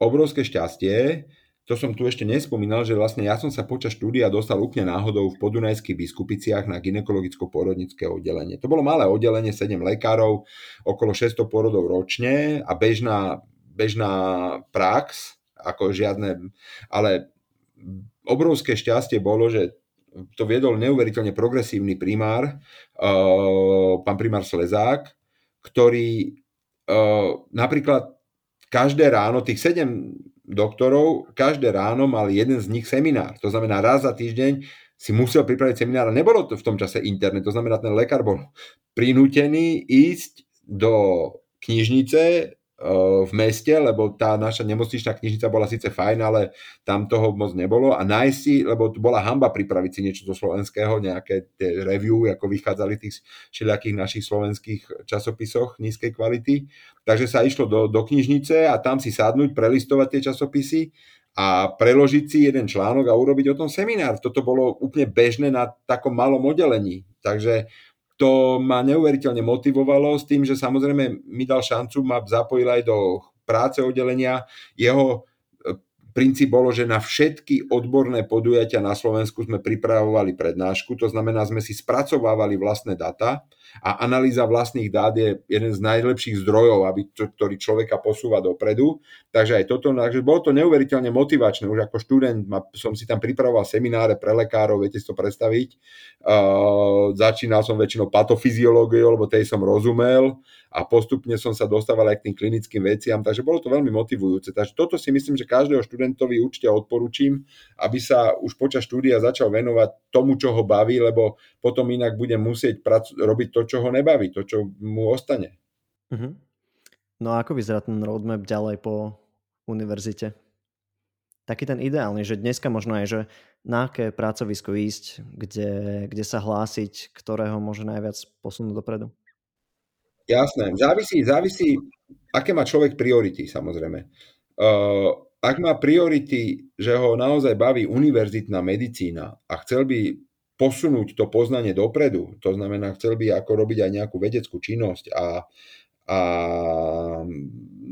obrovské šťastie, to som tu ešte nespomínal, že vlastne ja som sa počas štúdia dostal úplne náhodou v podunajských biskupiciach na ginekologicko-porodnické oddelenie. To bolo malé oddelenie, 7 lekárov, okolo 600 porodov ročne a bežná, bežná prax, ako žiadne, ale obrovské šťastie bolo, že to viedol neuveriteľne progresívny primár, uh, pán primár Slezák, ktorý uh, napríklad každé ráno, tých 7 doktorov, každé ráno mal jeden z nich seminár. To znamená, raz za týždeň si musel pripraviť seminár a nebolo to v tom čase internet. To znamená, ten lekár bol prinútený ísť do knižnice, v meste, lebo tá naša nemocničná knižnica bola síce fajn, ale tam toho moc nebolo a nájsť si, lebo tu bola hamba pripraviť si niečo zo slovenského, nejaké tie review, ako vychádzali tých všelijakých našich slovenských časopisoch nízkej kvality. Takže sa išlo do, do knižnice a tam si sadnúť, prelistovať tie časopisy a preložiť si jeden článok a urobiť o tom seminár. Toto bolo úplne bežné na takom malom oddelení. Takže to ma neuveriteľne motivovalo s tým, že samozrejme mi dal šancu, ma zapojil aj do práce oddelenia. Jeho e, princíp bolo, že na všetky odborné podujatia na Slovensku sme pripravovali prednášku, to znamená, sme si spracovávali vlastné data a analýza vlastných dát je jeden z najlepších zdrojov, aby to, ktorý človeka posúva dopredu. Takže aj toto, takže bolo to neuveriteľne motivačné. Už ako študent ma, som si tam pripravoval semináre pre lekárov, viete si to predstaviť. Uh, začínal som väčšinou patofyziológiou, lebo tej som rozumel a postupne som sa dostával aj k tým klinickým veciam, takže bolo to veľmi motivujúce. Takže toto si myslím, že každého študentovi určite odporúčim, aby sa už počas štúdia začal venovať tomu, čo ho baví, lebo potom inak bude musieť prac- robiť to, čo ho nebaví, to, čo mu ostane.
Uh-huh. No a ako vyzerá ten roadmap ďalej po univerzite? Taký ten ideálny, že dneska možno aj, že na aké pracovisko ísť, kde, kde sa hlásiť, ktorého môže najviac posunúť dopredu?
Jasné, závisí, závisí, aké má človek priority, samozrejme. Uh, ak má priority, že ho naozaj baví univerzitná medicína a chcel by posunúť to poznanie dopredu, to znamená, chcel by ako robiť aj nejakú vedeckú činnosť a, a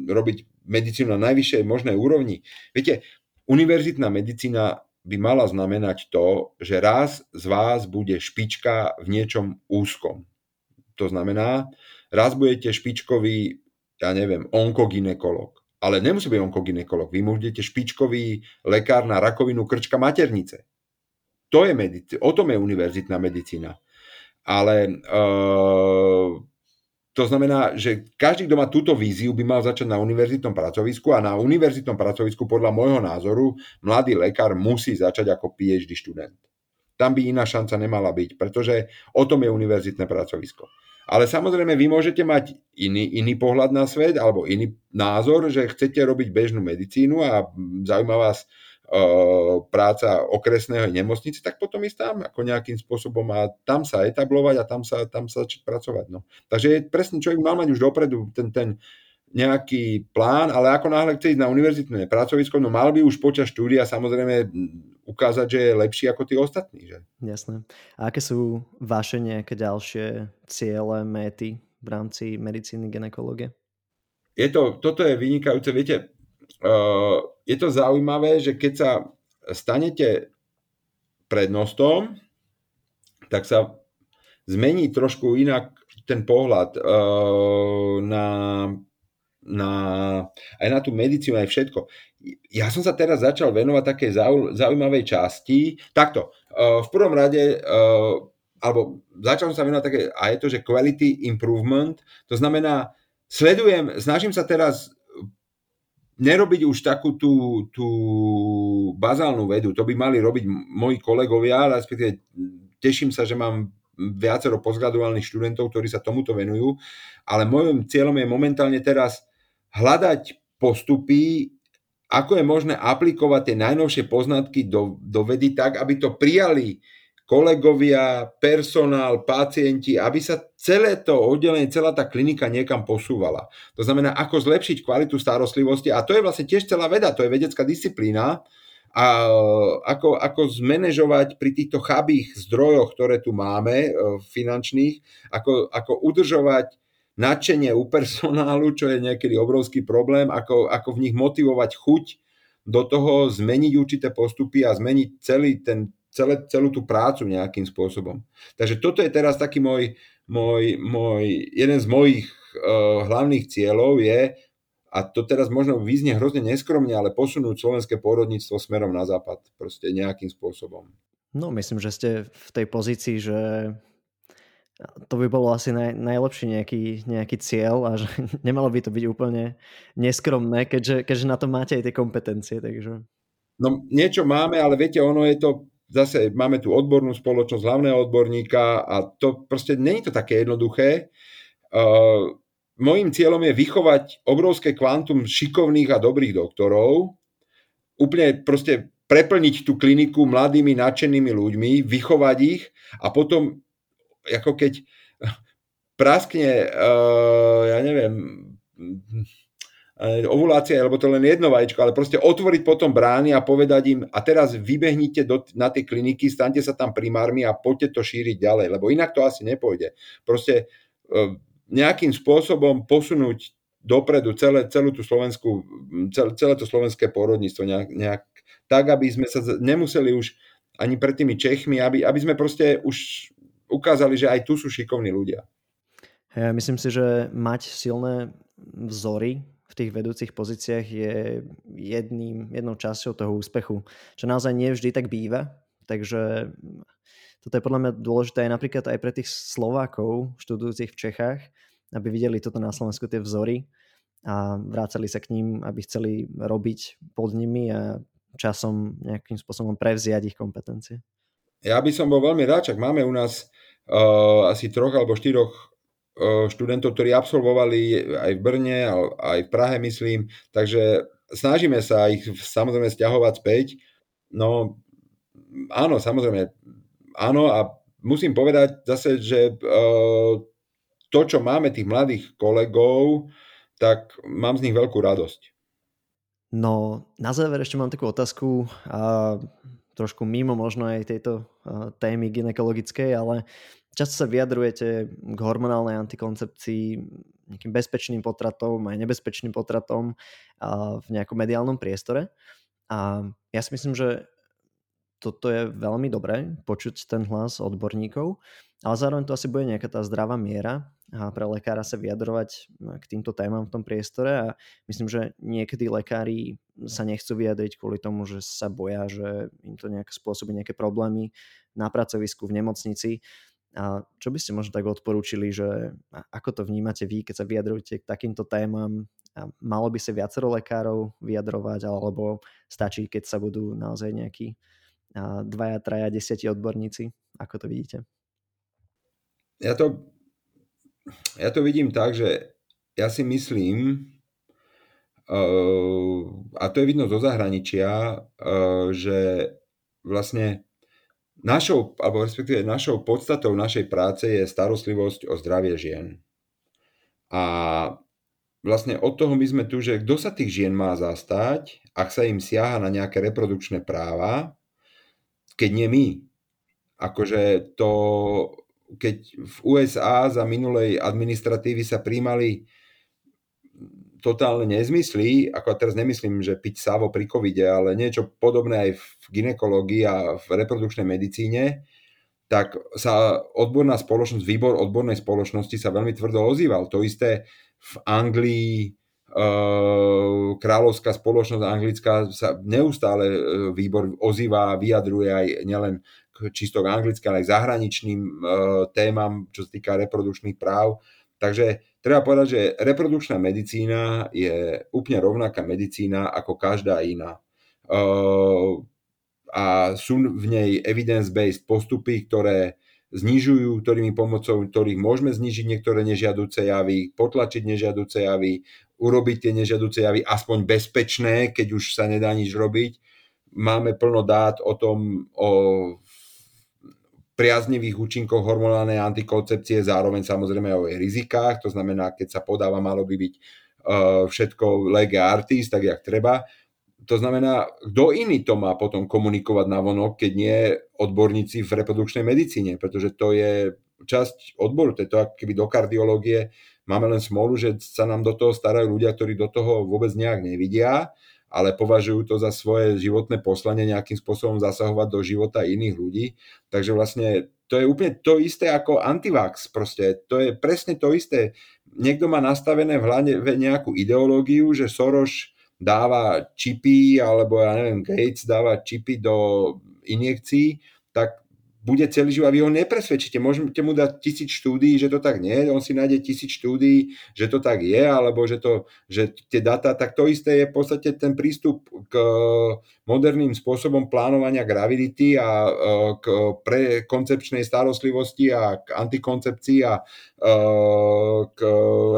robiť medicínu na najvyššej možnej úrovni. Viete, univerzitná medicína by mala znamenať to, že raz z vás bude špička v niečom úzkom. To znamená, raz budete špičkový, ja neviem, onkoginekolog. Ale nemusí byť onkoginekolog. Vy môžete špičkový lekár na rakovinu krčka maternice. To je medici- o tom je univerzitná medicína. Ale uh, to znamená, že každý, kto má túto víziu, by mal začať na univerzitnom pracovisku a na univerzitnom pracovisku podľa môjho názoru mladý lekár musí začať ako PhD študent. Tam by iná šanca nemala byť, pretože o tom je univerzitné pracovisko. Ale samozrejme, vy môžete mať iný, iný pohľad na svet alebo iný názor, že chcete robiť bežnú medicínu a zaujíma vás práca okresného nemocnice, tak potom ísť tam ako nejakým spôsobom a tam sa etablovať a tam sa, tam sa začať pracovať. No. Takže presne človek mal mať už dopredu ten, ten nejaký plán, ale ako náhle chce ísť na univerzitné pracovisko, no mal by už počas štúdia samozrejme ukázať, že je lepší ako tí ostatní. Že?
Jasné. A aké sú vaše nejaké ďalšie ciele, méty v rámci medicíny, ginekológie?
Je to, toto je vynikajúce. Viete, Eh, je to zaujímavé, že keď sa stanete prednostom, tak sa zmení trošku inak ten pohľad uh, na, na, aj na tú medicínu, aj všetko. Ja som sa teraz začal venovať také zaujímavej časti. Takto, uh, v prvom rade, alebo začal som sa venovať také, a je to, že quality improvement, to znamená, sledujem, snažím sa teraz nerobiť už takú tú, tú bazálnu vedu, to by mali robiť moji kolegovia, respektíve teším sa, že mám viacero postgraduálnych študentov, ktorí sa tomuto venujú, ale môjim cieľom je momentálne teraz hľadať postupy, ako je možné aplikovať tie najnovšie poznatky do, do vedy tak, aby to prijali kolegovia, personál, pacienti, aby sa celé to oddelenie, celá tá klinika niekam posúvala. To znamená, ako zlepšiť kvalitu starostlivosti a to je vlastne tiež celá veda, to je vedecká disciplína a ako, ako zmanéžovať pri týchto chabých zdrojoch, ktoré tu máme, e, finančných, ako, ako udržovať nadšenie u personálu, čo je niekedy obrovský problém, ako, ako v nich motivovať chuť do toho, zmeniť určité postupy a zmeniť celý ten celé, celú tú prácu nejakým spôsobom. Takže toto je teraz taký môj, môj, môj jeden z mojich uh, hlavných cieľov je, a to teraz možno vyznie hrozne neskromne, ale posunúť slovenské pôrodníctvo smerom na západ, proste nejakým spôsobom.
No, myslím, že ste v tej pozícii, že to by bolo asi naj, najlepší nejaký, nejaký cieľ a že nemalo by to byť úplne neskromné, keďže, keďže na to máte aj tie kompetencie. Takže...
No niečo máme, ale viete, ono je to zase máme tu odbornú spoločnosť, hlavného odborníka a to proste není to také jednoduché. Uh, mojím cieľom je vychovať obrovské kvantum šikovných a dobrých doktorov, úplne proste preplniť tú kliniku mladými, nadšenými ľuďmi, vychovať ich a potom, ako keď praskne, uh, ja neviem, ovulácia, alebo to len jedno vajíčko, ale proste otvoriť potom brány a povedať im, a teraz vybehnite do, na tie kliniky, staňte sa tam primármi a poďte to šíriť ďalej, lebo inak to asi nepôjde. Proste e, nejakým spôsobom posunúť dopredu celé, celú tú Slovensku, celé, celé to slovenské pôrodníctvo nejak, nejak tak, aby sme sa nemuseli už ani pred tými Čechmi, aby, aby sme proste už ukázali, že aj tu sú šikovní ľudia.
Ja myslím si, že mať silné vzory v tých vedúcich pozíciách je jedným, jednou časťou toho úspechu, čo naozaj nie vždy tak býva, takže toto je podľa mňa dôležité aj napríklad aj pre tých Slovákov študujúcich v Čechách, aby videli toto na Slovensku tie vzory a vrácali sa k ním, aby chceli robiť pod nimi a časom nejakým spôsobom prevziať ich kompetencie.
Ja by som bol veľmi rád, čak máme u nás uh, asi troch alebo štyroch študentov, ktorí absolvovali aj v Brne, aj v Prahe, myslím. Takže snažíme sa ich samozrejme stiahovať späť. No áno, samozrejme, áno a musím povedať zase, že to, čo máme tých mladých kolegov, tak mám z nich veľkú radosť.
No, na záver ešte mám takú otázku, a trošku mimo možno aj tejto témy ginekologickej, ale Často sa vyjadrujete k hormonálnej antikoncepcii nejakým bezpečným potratom, aj nebezpečným potratom v nejakom mediálnom priestore. A ja si myslím, že toto je veľmi dobré, počuť ten hlas odborníkov, ale zároveň to asi bude nejaká tá zdravá miera a pre lekára sa vyjadrovať k týmto témam v tom priestore a myslím, že niekedy lekári sa nechcú vyjadriť kvôli tomu, že sa boja, že im to nejak spôsobí nejaké problémy na pracovisku, v nemocnici. A čo by ste možno tak odporúčili, že ako to vnímate vy, keď sa vyjadrujete k takýmto témam? A malo by sa viacero lekárov vyjadrovať, alebo stačí, keď sa budú naozaj nejakí dvaja, traja, desiatí odborníci? Ako to vidíte?
Ja to ja to vidím tak, že ja si myslím, uh, a to je vidno zo zahraničia, uh, že vlastne našou, alebo respektíve našou podstatou našej práce je starostlivosť o zdravie žien. A vlastne od toho my sme tu, že kto sa tých žien má zastať, ak sa im siaha na nejaké reprodukčné práva, keď nie my. Akože to keď v USA za minulej administratívy sa príjmali totálne nezmyslí, ako teraz nemyslím, že piť sávo pri covide, ale niečo podobné aj v ginekológii a v reprodukčnej medicíne, tak sa odborná spoločnosť, výbor odbornej spoločnosti sa veľmi tvrdo ozýval. To isté v Anglii, e, kráľovská spoločnosť anglická sa neustále e, výbor ozýva a vyjadruje aj nielen čisto k anglickým, ale aj zahraničným e, témam, čo sa týka reprodukčných práv. Takže treba povedať, že reprodukčná medicína je úplne rovnaká medicína ako každá iná. A sú v nej evidence-based postupy, ktoré znižujú, ktorými pomocou ktorých môžeme znižiť niektoré nežiaduce javy, potlačiť nežiaduce javy, urobiť tie nežiaduce javy aspoň bezpečné, keď už sa nedá nič robiť. Máme plno dát o tom, o priaznivých účinkoch hormonálnej antikoncepcie, zároveň samozrejme o jej rizikách, to znamená, keď sa podáva, malo by byť uh, všetko lege artis, tak jak treba. To znamená, kto iný to má potom komunikovať na vonok, keď nie odborníci v reprodukčnej medicíne, pretože to je časť odboru, to je to keby do kardiológie. Máme len smolu, že sa nám do toho starajú ľudia, ktorí do toho vôbec nejak nevidia ale považujú to za svoje životné poslanie nejakým spôsobom zasahovať do života iných ľudí. Takže vlastne to je úplne to isté ako antivax. Proste to je presne to isté. Niekto má nastavené v hlave nejakú ideológiu, že Soros dáva čipy, alebo ja neviem, Gates dáva čipy do injekcií, tak bude celý život a vy ho nepresvedčíte. Môžete mu dať tisíc štúdií, že to tak nie, on si nájde tisíc štúdií, že to tak je, alebo že, to, že tie data, tak to isté je v podstate ten prístup k moderným spôsobom plánovania gravidity a e, k prekoncepčnej starostlivosti a k antikoncepcii a e, k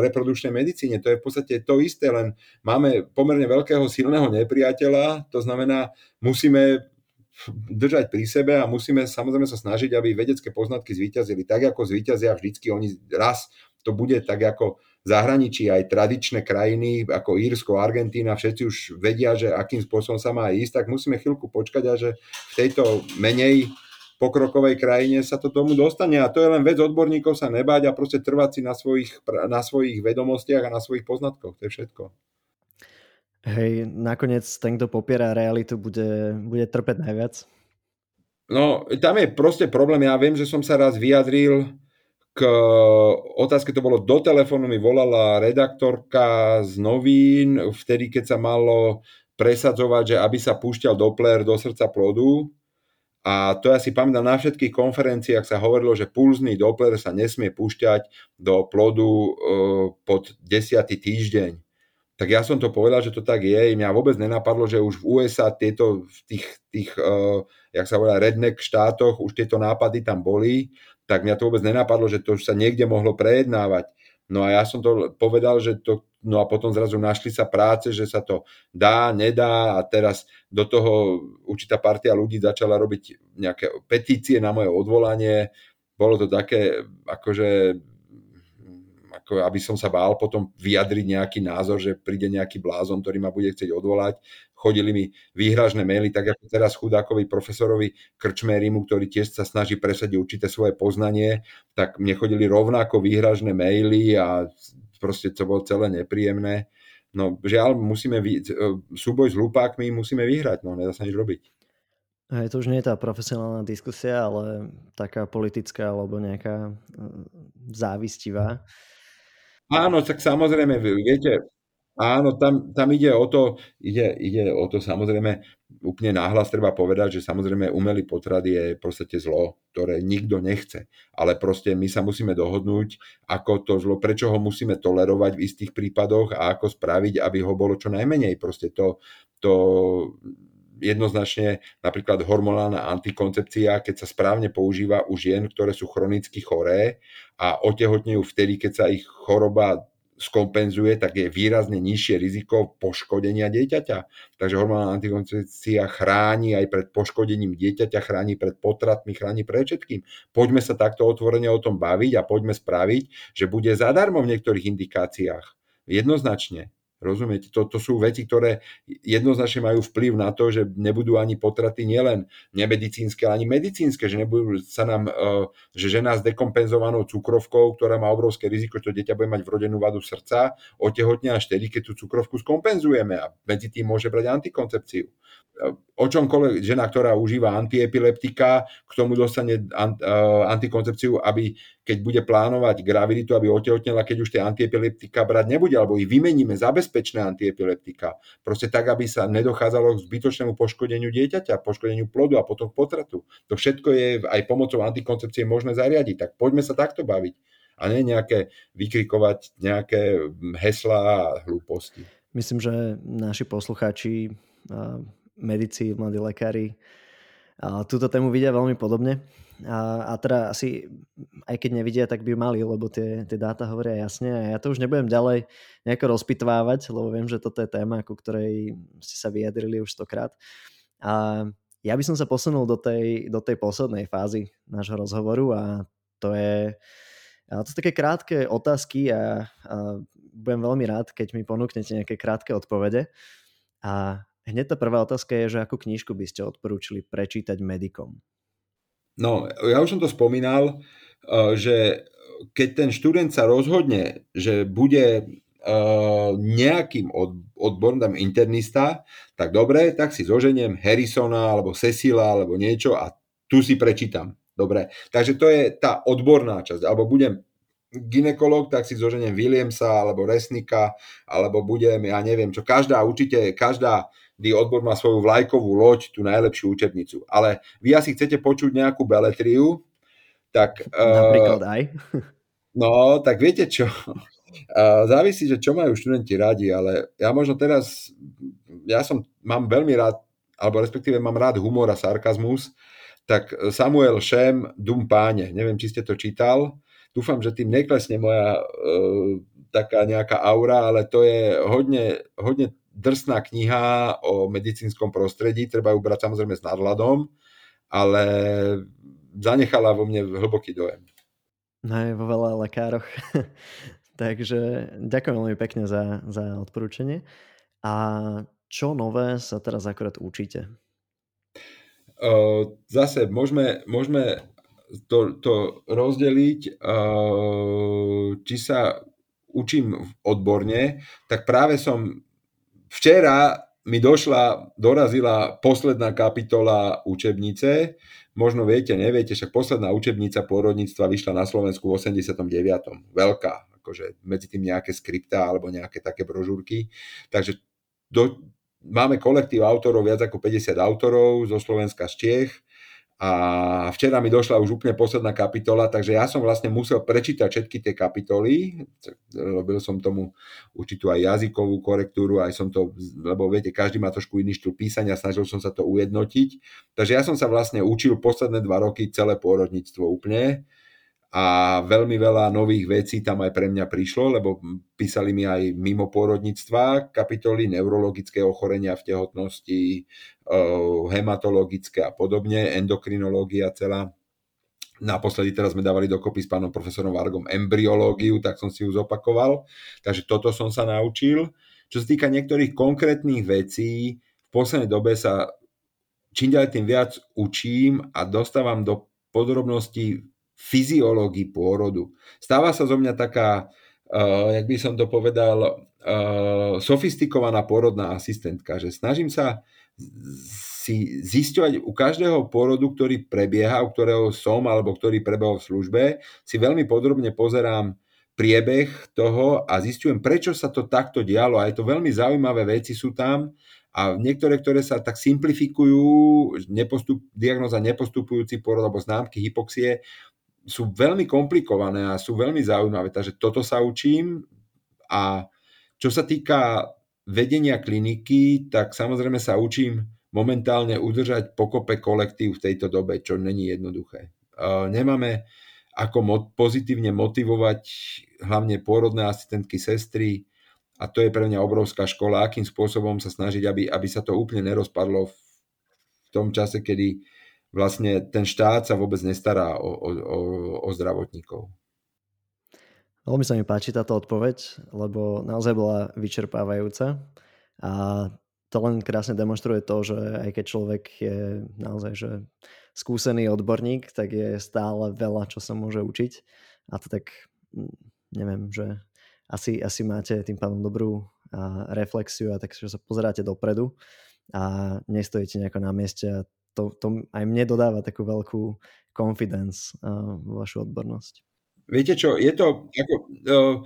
reprodukčnej medicíne. To je v podstate to isté, len máme pomerne veľkého silného nepriateľa, to znamená, musíme držať pri sebe a musíme samozrejme sa snažiť, aby vedecké poznatky zvíťazili. Tak ako zvíťazia vždycky, oni raz to bude tak ako v zahraničí, aj tradičné krajiny ako Írsko, Argentína, všetci už vedia, že akým spôsobom sa má ísť, tak musíme chvíľku počkať a že v tejto menej pokrokovej krajine sa to tomu dostane a to je len vec odborníkov sa nebáť a proste trvať si na svojich, na svojich vedomostiach a na svojich poznatkoch, to je všetko.
Hej, nakoniec ten, kto popiera realitu, bude, bude trpeť najviac.
No, tam je proste problém. Ja viem, že som sa raz vyjadril k otázke, to bolo do telefónu, mi volala redaktorka z novín, vtedy, keď sa malo presadzovať, že aby sa púšťal Doppler do srdca plodu. A to ja si pamätám na všetkých konferenciách sa hovorilo, že pulzný Doppler sa nesmie púšťať do plodu e, pod 10. týždeň tak ja som to povedal, že to tak je. Mňa vôbec nenapadlo, že už v USA tieto, v tých, tých uh, jak sa volá, redneck štátoch už tieto nápady tam boli, tak mňa to vôbec nenapadlo, že to už sa niekde mohlo prejednávať. No a ja som to povedal, že to, no a potom zrazu našli sa práce, že sa to dá, nedá a teraz do toho určitá partia ľudí začala robiť nejaké petície na moje odvolanie. Bolo to také, akože ako aby som sa bál potom vyjadriť nejaký názor, že príde nejaký blázon, ktorý ma bude chcieť odvolať. Chodili mi výhražné maily, tak ako teraz chudákovi profesorovi Krčmérimu, ktorý tiež sa snaží presadiť určité svoje poznanie, tak mne chodili rovnako výhražné maily a proste to bolo celé nepríjemné. No žiaľ, musíme, vy, súboj s hlupákmi musíme vyhrať, no nedá sa nič robiť.
Hej, to už nie je tá profesionálna diskusia, ale taká politická alebo nejaká závistivá.
Áno, tak samozrejme, viete, áno, tam, tam ide o to, ide, ide o to samozrejme, úplne náhlas treba povedať, že samozrejme umelý potrat je proste zlo, ktoré nikto nechce. Ale proste my sa musíme dohodnúť, ako to zlo, prečo ho musíme tolerovať v istých prípadoch a ako spraviť, aby ho bolo čo najmenej. Proste to, to jednoznačne napríklad hormonálna antikoncepcia, keď sa správne používa u žien, ktoré sú chronicky choré a otehotnejú vtedy, keď sa ich choroba skompenzuje, tak je výrazne nižšie riziko poškodenia dieťaťa. Takže hormonálna antikoncepcia chráni aj pred poškodením dieťaťa, chráni pred potratmi, chráni pred všetkým. Poďme sa takto otvorene o tom baviť a poďme spraviť, že bude zadarmo v niektorých indikáciách. Jednoznačne. Rozumiete? To, to sú veci, ktoré jednoznačne majú vplyv na to, že nebudú ani potraty nielen nemedicínske, ani medicínske, že nebudú sa nám, e, že žena s dekompenzovanou cukrovkou, ktorá má obrovské riziko, že to dieťa bude mať vrodenú vadu srdca, otehotne až tedy, keď tú cukrovku skompenzujeme a medzi tým môže brať antikoncepciu o čomkoľvek žena, ktorá užíva antiepileptika, k tomu dostane e, antikoncepciu, aby keď bude plánovať graviditu, aby otehotnela, keď už tie antiepileptika brať nebude, alebo ich vymeníme za bezpečné antiepileptika. Proste tak, aby sa nedochádzalo k zbytočnému poškodeniu dieťaťa, poškodeniu plodu a potom k potratu. To všetko je aj pomocou antikoncepcie možné zariadiť. Tak poďme sa takto baviť a nie nejaké vykrikovať nejaké heslá a hlúposti.
Myslím, že naši poslucháči medici, mladí lekári túto tému vidia veľmi podobne. A, a teda asi, aj keď nevidia, tak by mali, lebo tie, tie dáta hovoria jasne a ja to už nebudem ďalej nejako rozpitvávať, lebo viem, že toto je téma, ku ktorej ste sa vyjadrili už stokrát. A ja by som sa posunul do tej, do tej poslednej fázy nášho rozhovoru a to je a to sú také krátke otázky a, a budem veľmi rád, keď mi ponúknete nejaké krátke odpovede. A Hneď tá prvá otázka je, že akú knižku by ste odporúčili prečítať medikom?
No, ja už som to spomínal, eh, že keď ten študent sa rozhodne, že bude eh, nejakým odborným internista, tak dobre, tak si zoženiem Harrisona alebo Cecila alebo niečo a tu si prečítam. Dobre, takže to je tá odborná časť. Alebo budem ginekolog, tak si zoženiem Williamsa alebo Resnika, alebo budem, ja neviem čo, každá určite, každá kdy odbor má svoju vlajkovú loď, tú najlepšiu učebnicu. Ale vy asi chcete počuť nejakú beletriu, tak...
Napríklad uh, aj.
No, tak viete čo? Uh, závisí, že čo majú študenti radi, ale ja možno teraz, ja som, mám veľmi rád, alebo respektíve mám rád humor a sarkazmus, tak Samuel Šem, Dum páne, neviem, či ste to čítal, dúfam, že tým neklesne moja uh, taká nejaká aura, ale to je hodne, hodne drsná kniha o medicínskom prostredí, treba ju brať samozrejme s nadhľadom, ale zanechala vo mne hlboký dojem.
No aj vo veľa lekároch. Takže ďakujem veľmi pekne za, za odporúčanie. A čo nové sa teraz akorát učíte?
Zase môžeme, môžeme to, to rozdeliť, či sa učím odborne, tak práve som Včera mi došla, dorazila posledná kapitola učebnice. Možno viete, neviete, však posledná učebnica pôrodníctva vyšla na Slovensku v 89. Veľká, akože medzi tým nejaké skriptá alebo nejaké také brožúrky. Takže do, máme kolektív autorov, viac ako 50 autorov zo Slovenska z Čiech a včera mi došla už úplne posledná kapitola, takže ja som vlastne musel prečítať všetky tie kapitoly, robil som tomu určitú aj jazykovú korektúru, aj som to, lebo viete, každý má trošku iný štýl písania, snažil som sa to ujednotiť. Takže ja som sa vlastne učil posledné dva roky celé pôrodníctvo úplne a veľmi veľa nových vecí tam aj pre mňa prišlo, lebo písali mi aj mimo pôrodníctva kapitoly, neurologické ochorenia v tehotnosti, hematologické a podobne, endokrinológia celá. Naposledy teraz sme dávali dokopy s pánom profesorom Vargom embryológiu, tak som si ju zopakoval. Takže toto som sa naučil. Čo sa týka niektorých konkrétnych vecí, v poslednej dobe sa čím ďalej tým viac učím a dostávam do podrobností fyziológii pôrodu. Stáva sa zo mňa taká, uh, jak by som to povedal, uh, sofistikovaná pôrodná asistentka, že snažím sa si zisťovať u každého pôrodu, ktorý prebieha, u ktorého som alebo ktorý prebehol v službe, si veľmi podrobne pozerám priebeh toho a zistujem, prečo sa to takto dialo. A je to veľmi zaujímavé veci sú tam a niektoré, ktoré sa tak simplifikujú, nepostup, diagnoza nepostupujúci porod alebo známky hypoxie, sú veľmi komplikované a sú veľmi zaujímavé. Takže toto sa učím a čo sa týka vedenia kliniky, tak samozrejme sa učím momentálne udržať pokope kolektív v tejto dobe, čo není jednoduché. Nemáme ako pozitívne motivovať hlavne pôrodné asistentky, sestry a to je pre mňa obrovská škola, akým spôsobom sa snažiť, aby, aby sa to úplne nerozpadlo v tom čase, kedy vlastne ten štát sa vôbec nestará o, o, o, o zdravotníkov.
Veľmi sa mi páči táto odpoveď, lebo naozaj bola vyčerpávajúca a to len krásne demonstruje to, že aj keď človek je naozaj že skúsený odborník, tak je stále veľa, čo sa môže učiť. A to tak, mm, neviem, že asi, asi máte tým pádom dobrú a, reflexiu a takže sa pozeráte dopredu a nestojíte nejako na mieste a to, to aj mne dodáva takú veľkú confidence uh, vašu odbornosť.
Viete čo, je to ako, uh,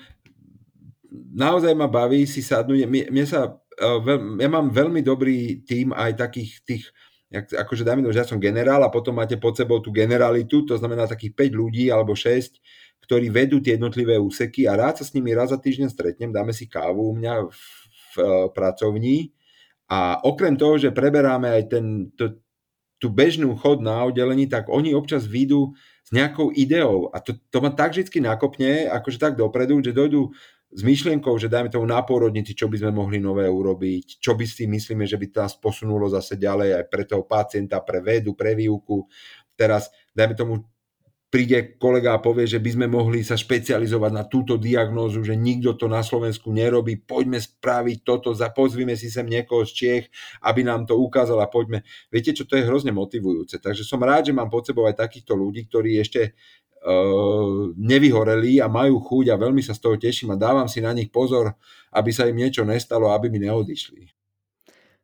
naozaj ma baví si sadnúť, mne, mne sa ja mám veľmi dobrý tým aj takých tých, akože dajme to, že ja som generál a potom máte pod sebou tú generalitu, to znamená takých 5 ľudí alebo 6, ktorí vedú tie jednotlivé úseky a rád sa s nimi raz za týždeň stretnem, dáme si kávu u mňa v, v e, pracovní a okrem toho, že preberáme aj ten, to, tú bežnú chod na oddelení, tak oni občas výjdu s nejakou ideou a to, to ma tak vždy nakopne, akože tak dopredu, že dojdú s myšlienkou, že dajme tomu na pôrodnici, čo by sme mohli nové urobiť, čo by si myslíme, že by nás posunulo zase ďalej aj pre toho pacienta, pre vedu, pre výuku. Teraz, dajme tomu, príde kolega a povie, že by sme mohli sa špecializovať na túto diagnózu, že nikto to na Slovensku nerobí, poďme spraviť toto, zapozvime si sem niekoho z Čiech, aby nám to ukázal a poďme. Viete, čo to je hrozne motivujúce. Takže som rád, že mám pod sebou aj takýchto ľudí, ktorí ešte uh, nevyhoreli a majú chuť a veľmi sa z toho teším a dávam si na nich pozor, aby sa im niečo nestalo, aby mi neodišli.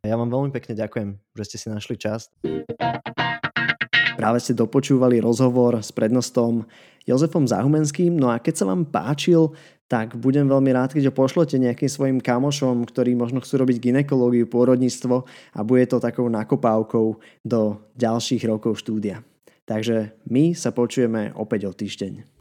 Ja vám veľmi pekne ďakujem, že ste si našli čas. Práve ste dopočúvali rozhovor s prednostom Jozefom Zahumenským, no a keď sa vám páčil, tak budem veľmi rád, keď ho pošlete nejakým svojim kamošom, ktorí možno chcú robiť ginekológiu, pôrodníctvo a bude to takou nakopávkou do ďalších rokov štúdia. Takže my sa počujeme opäť o týždeň.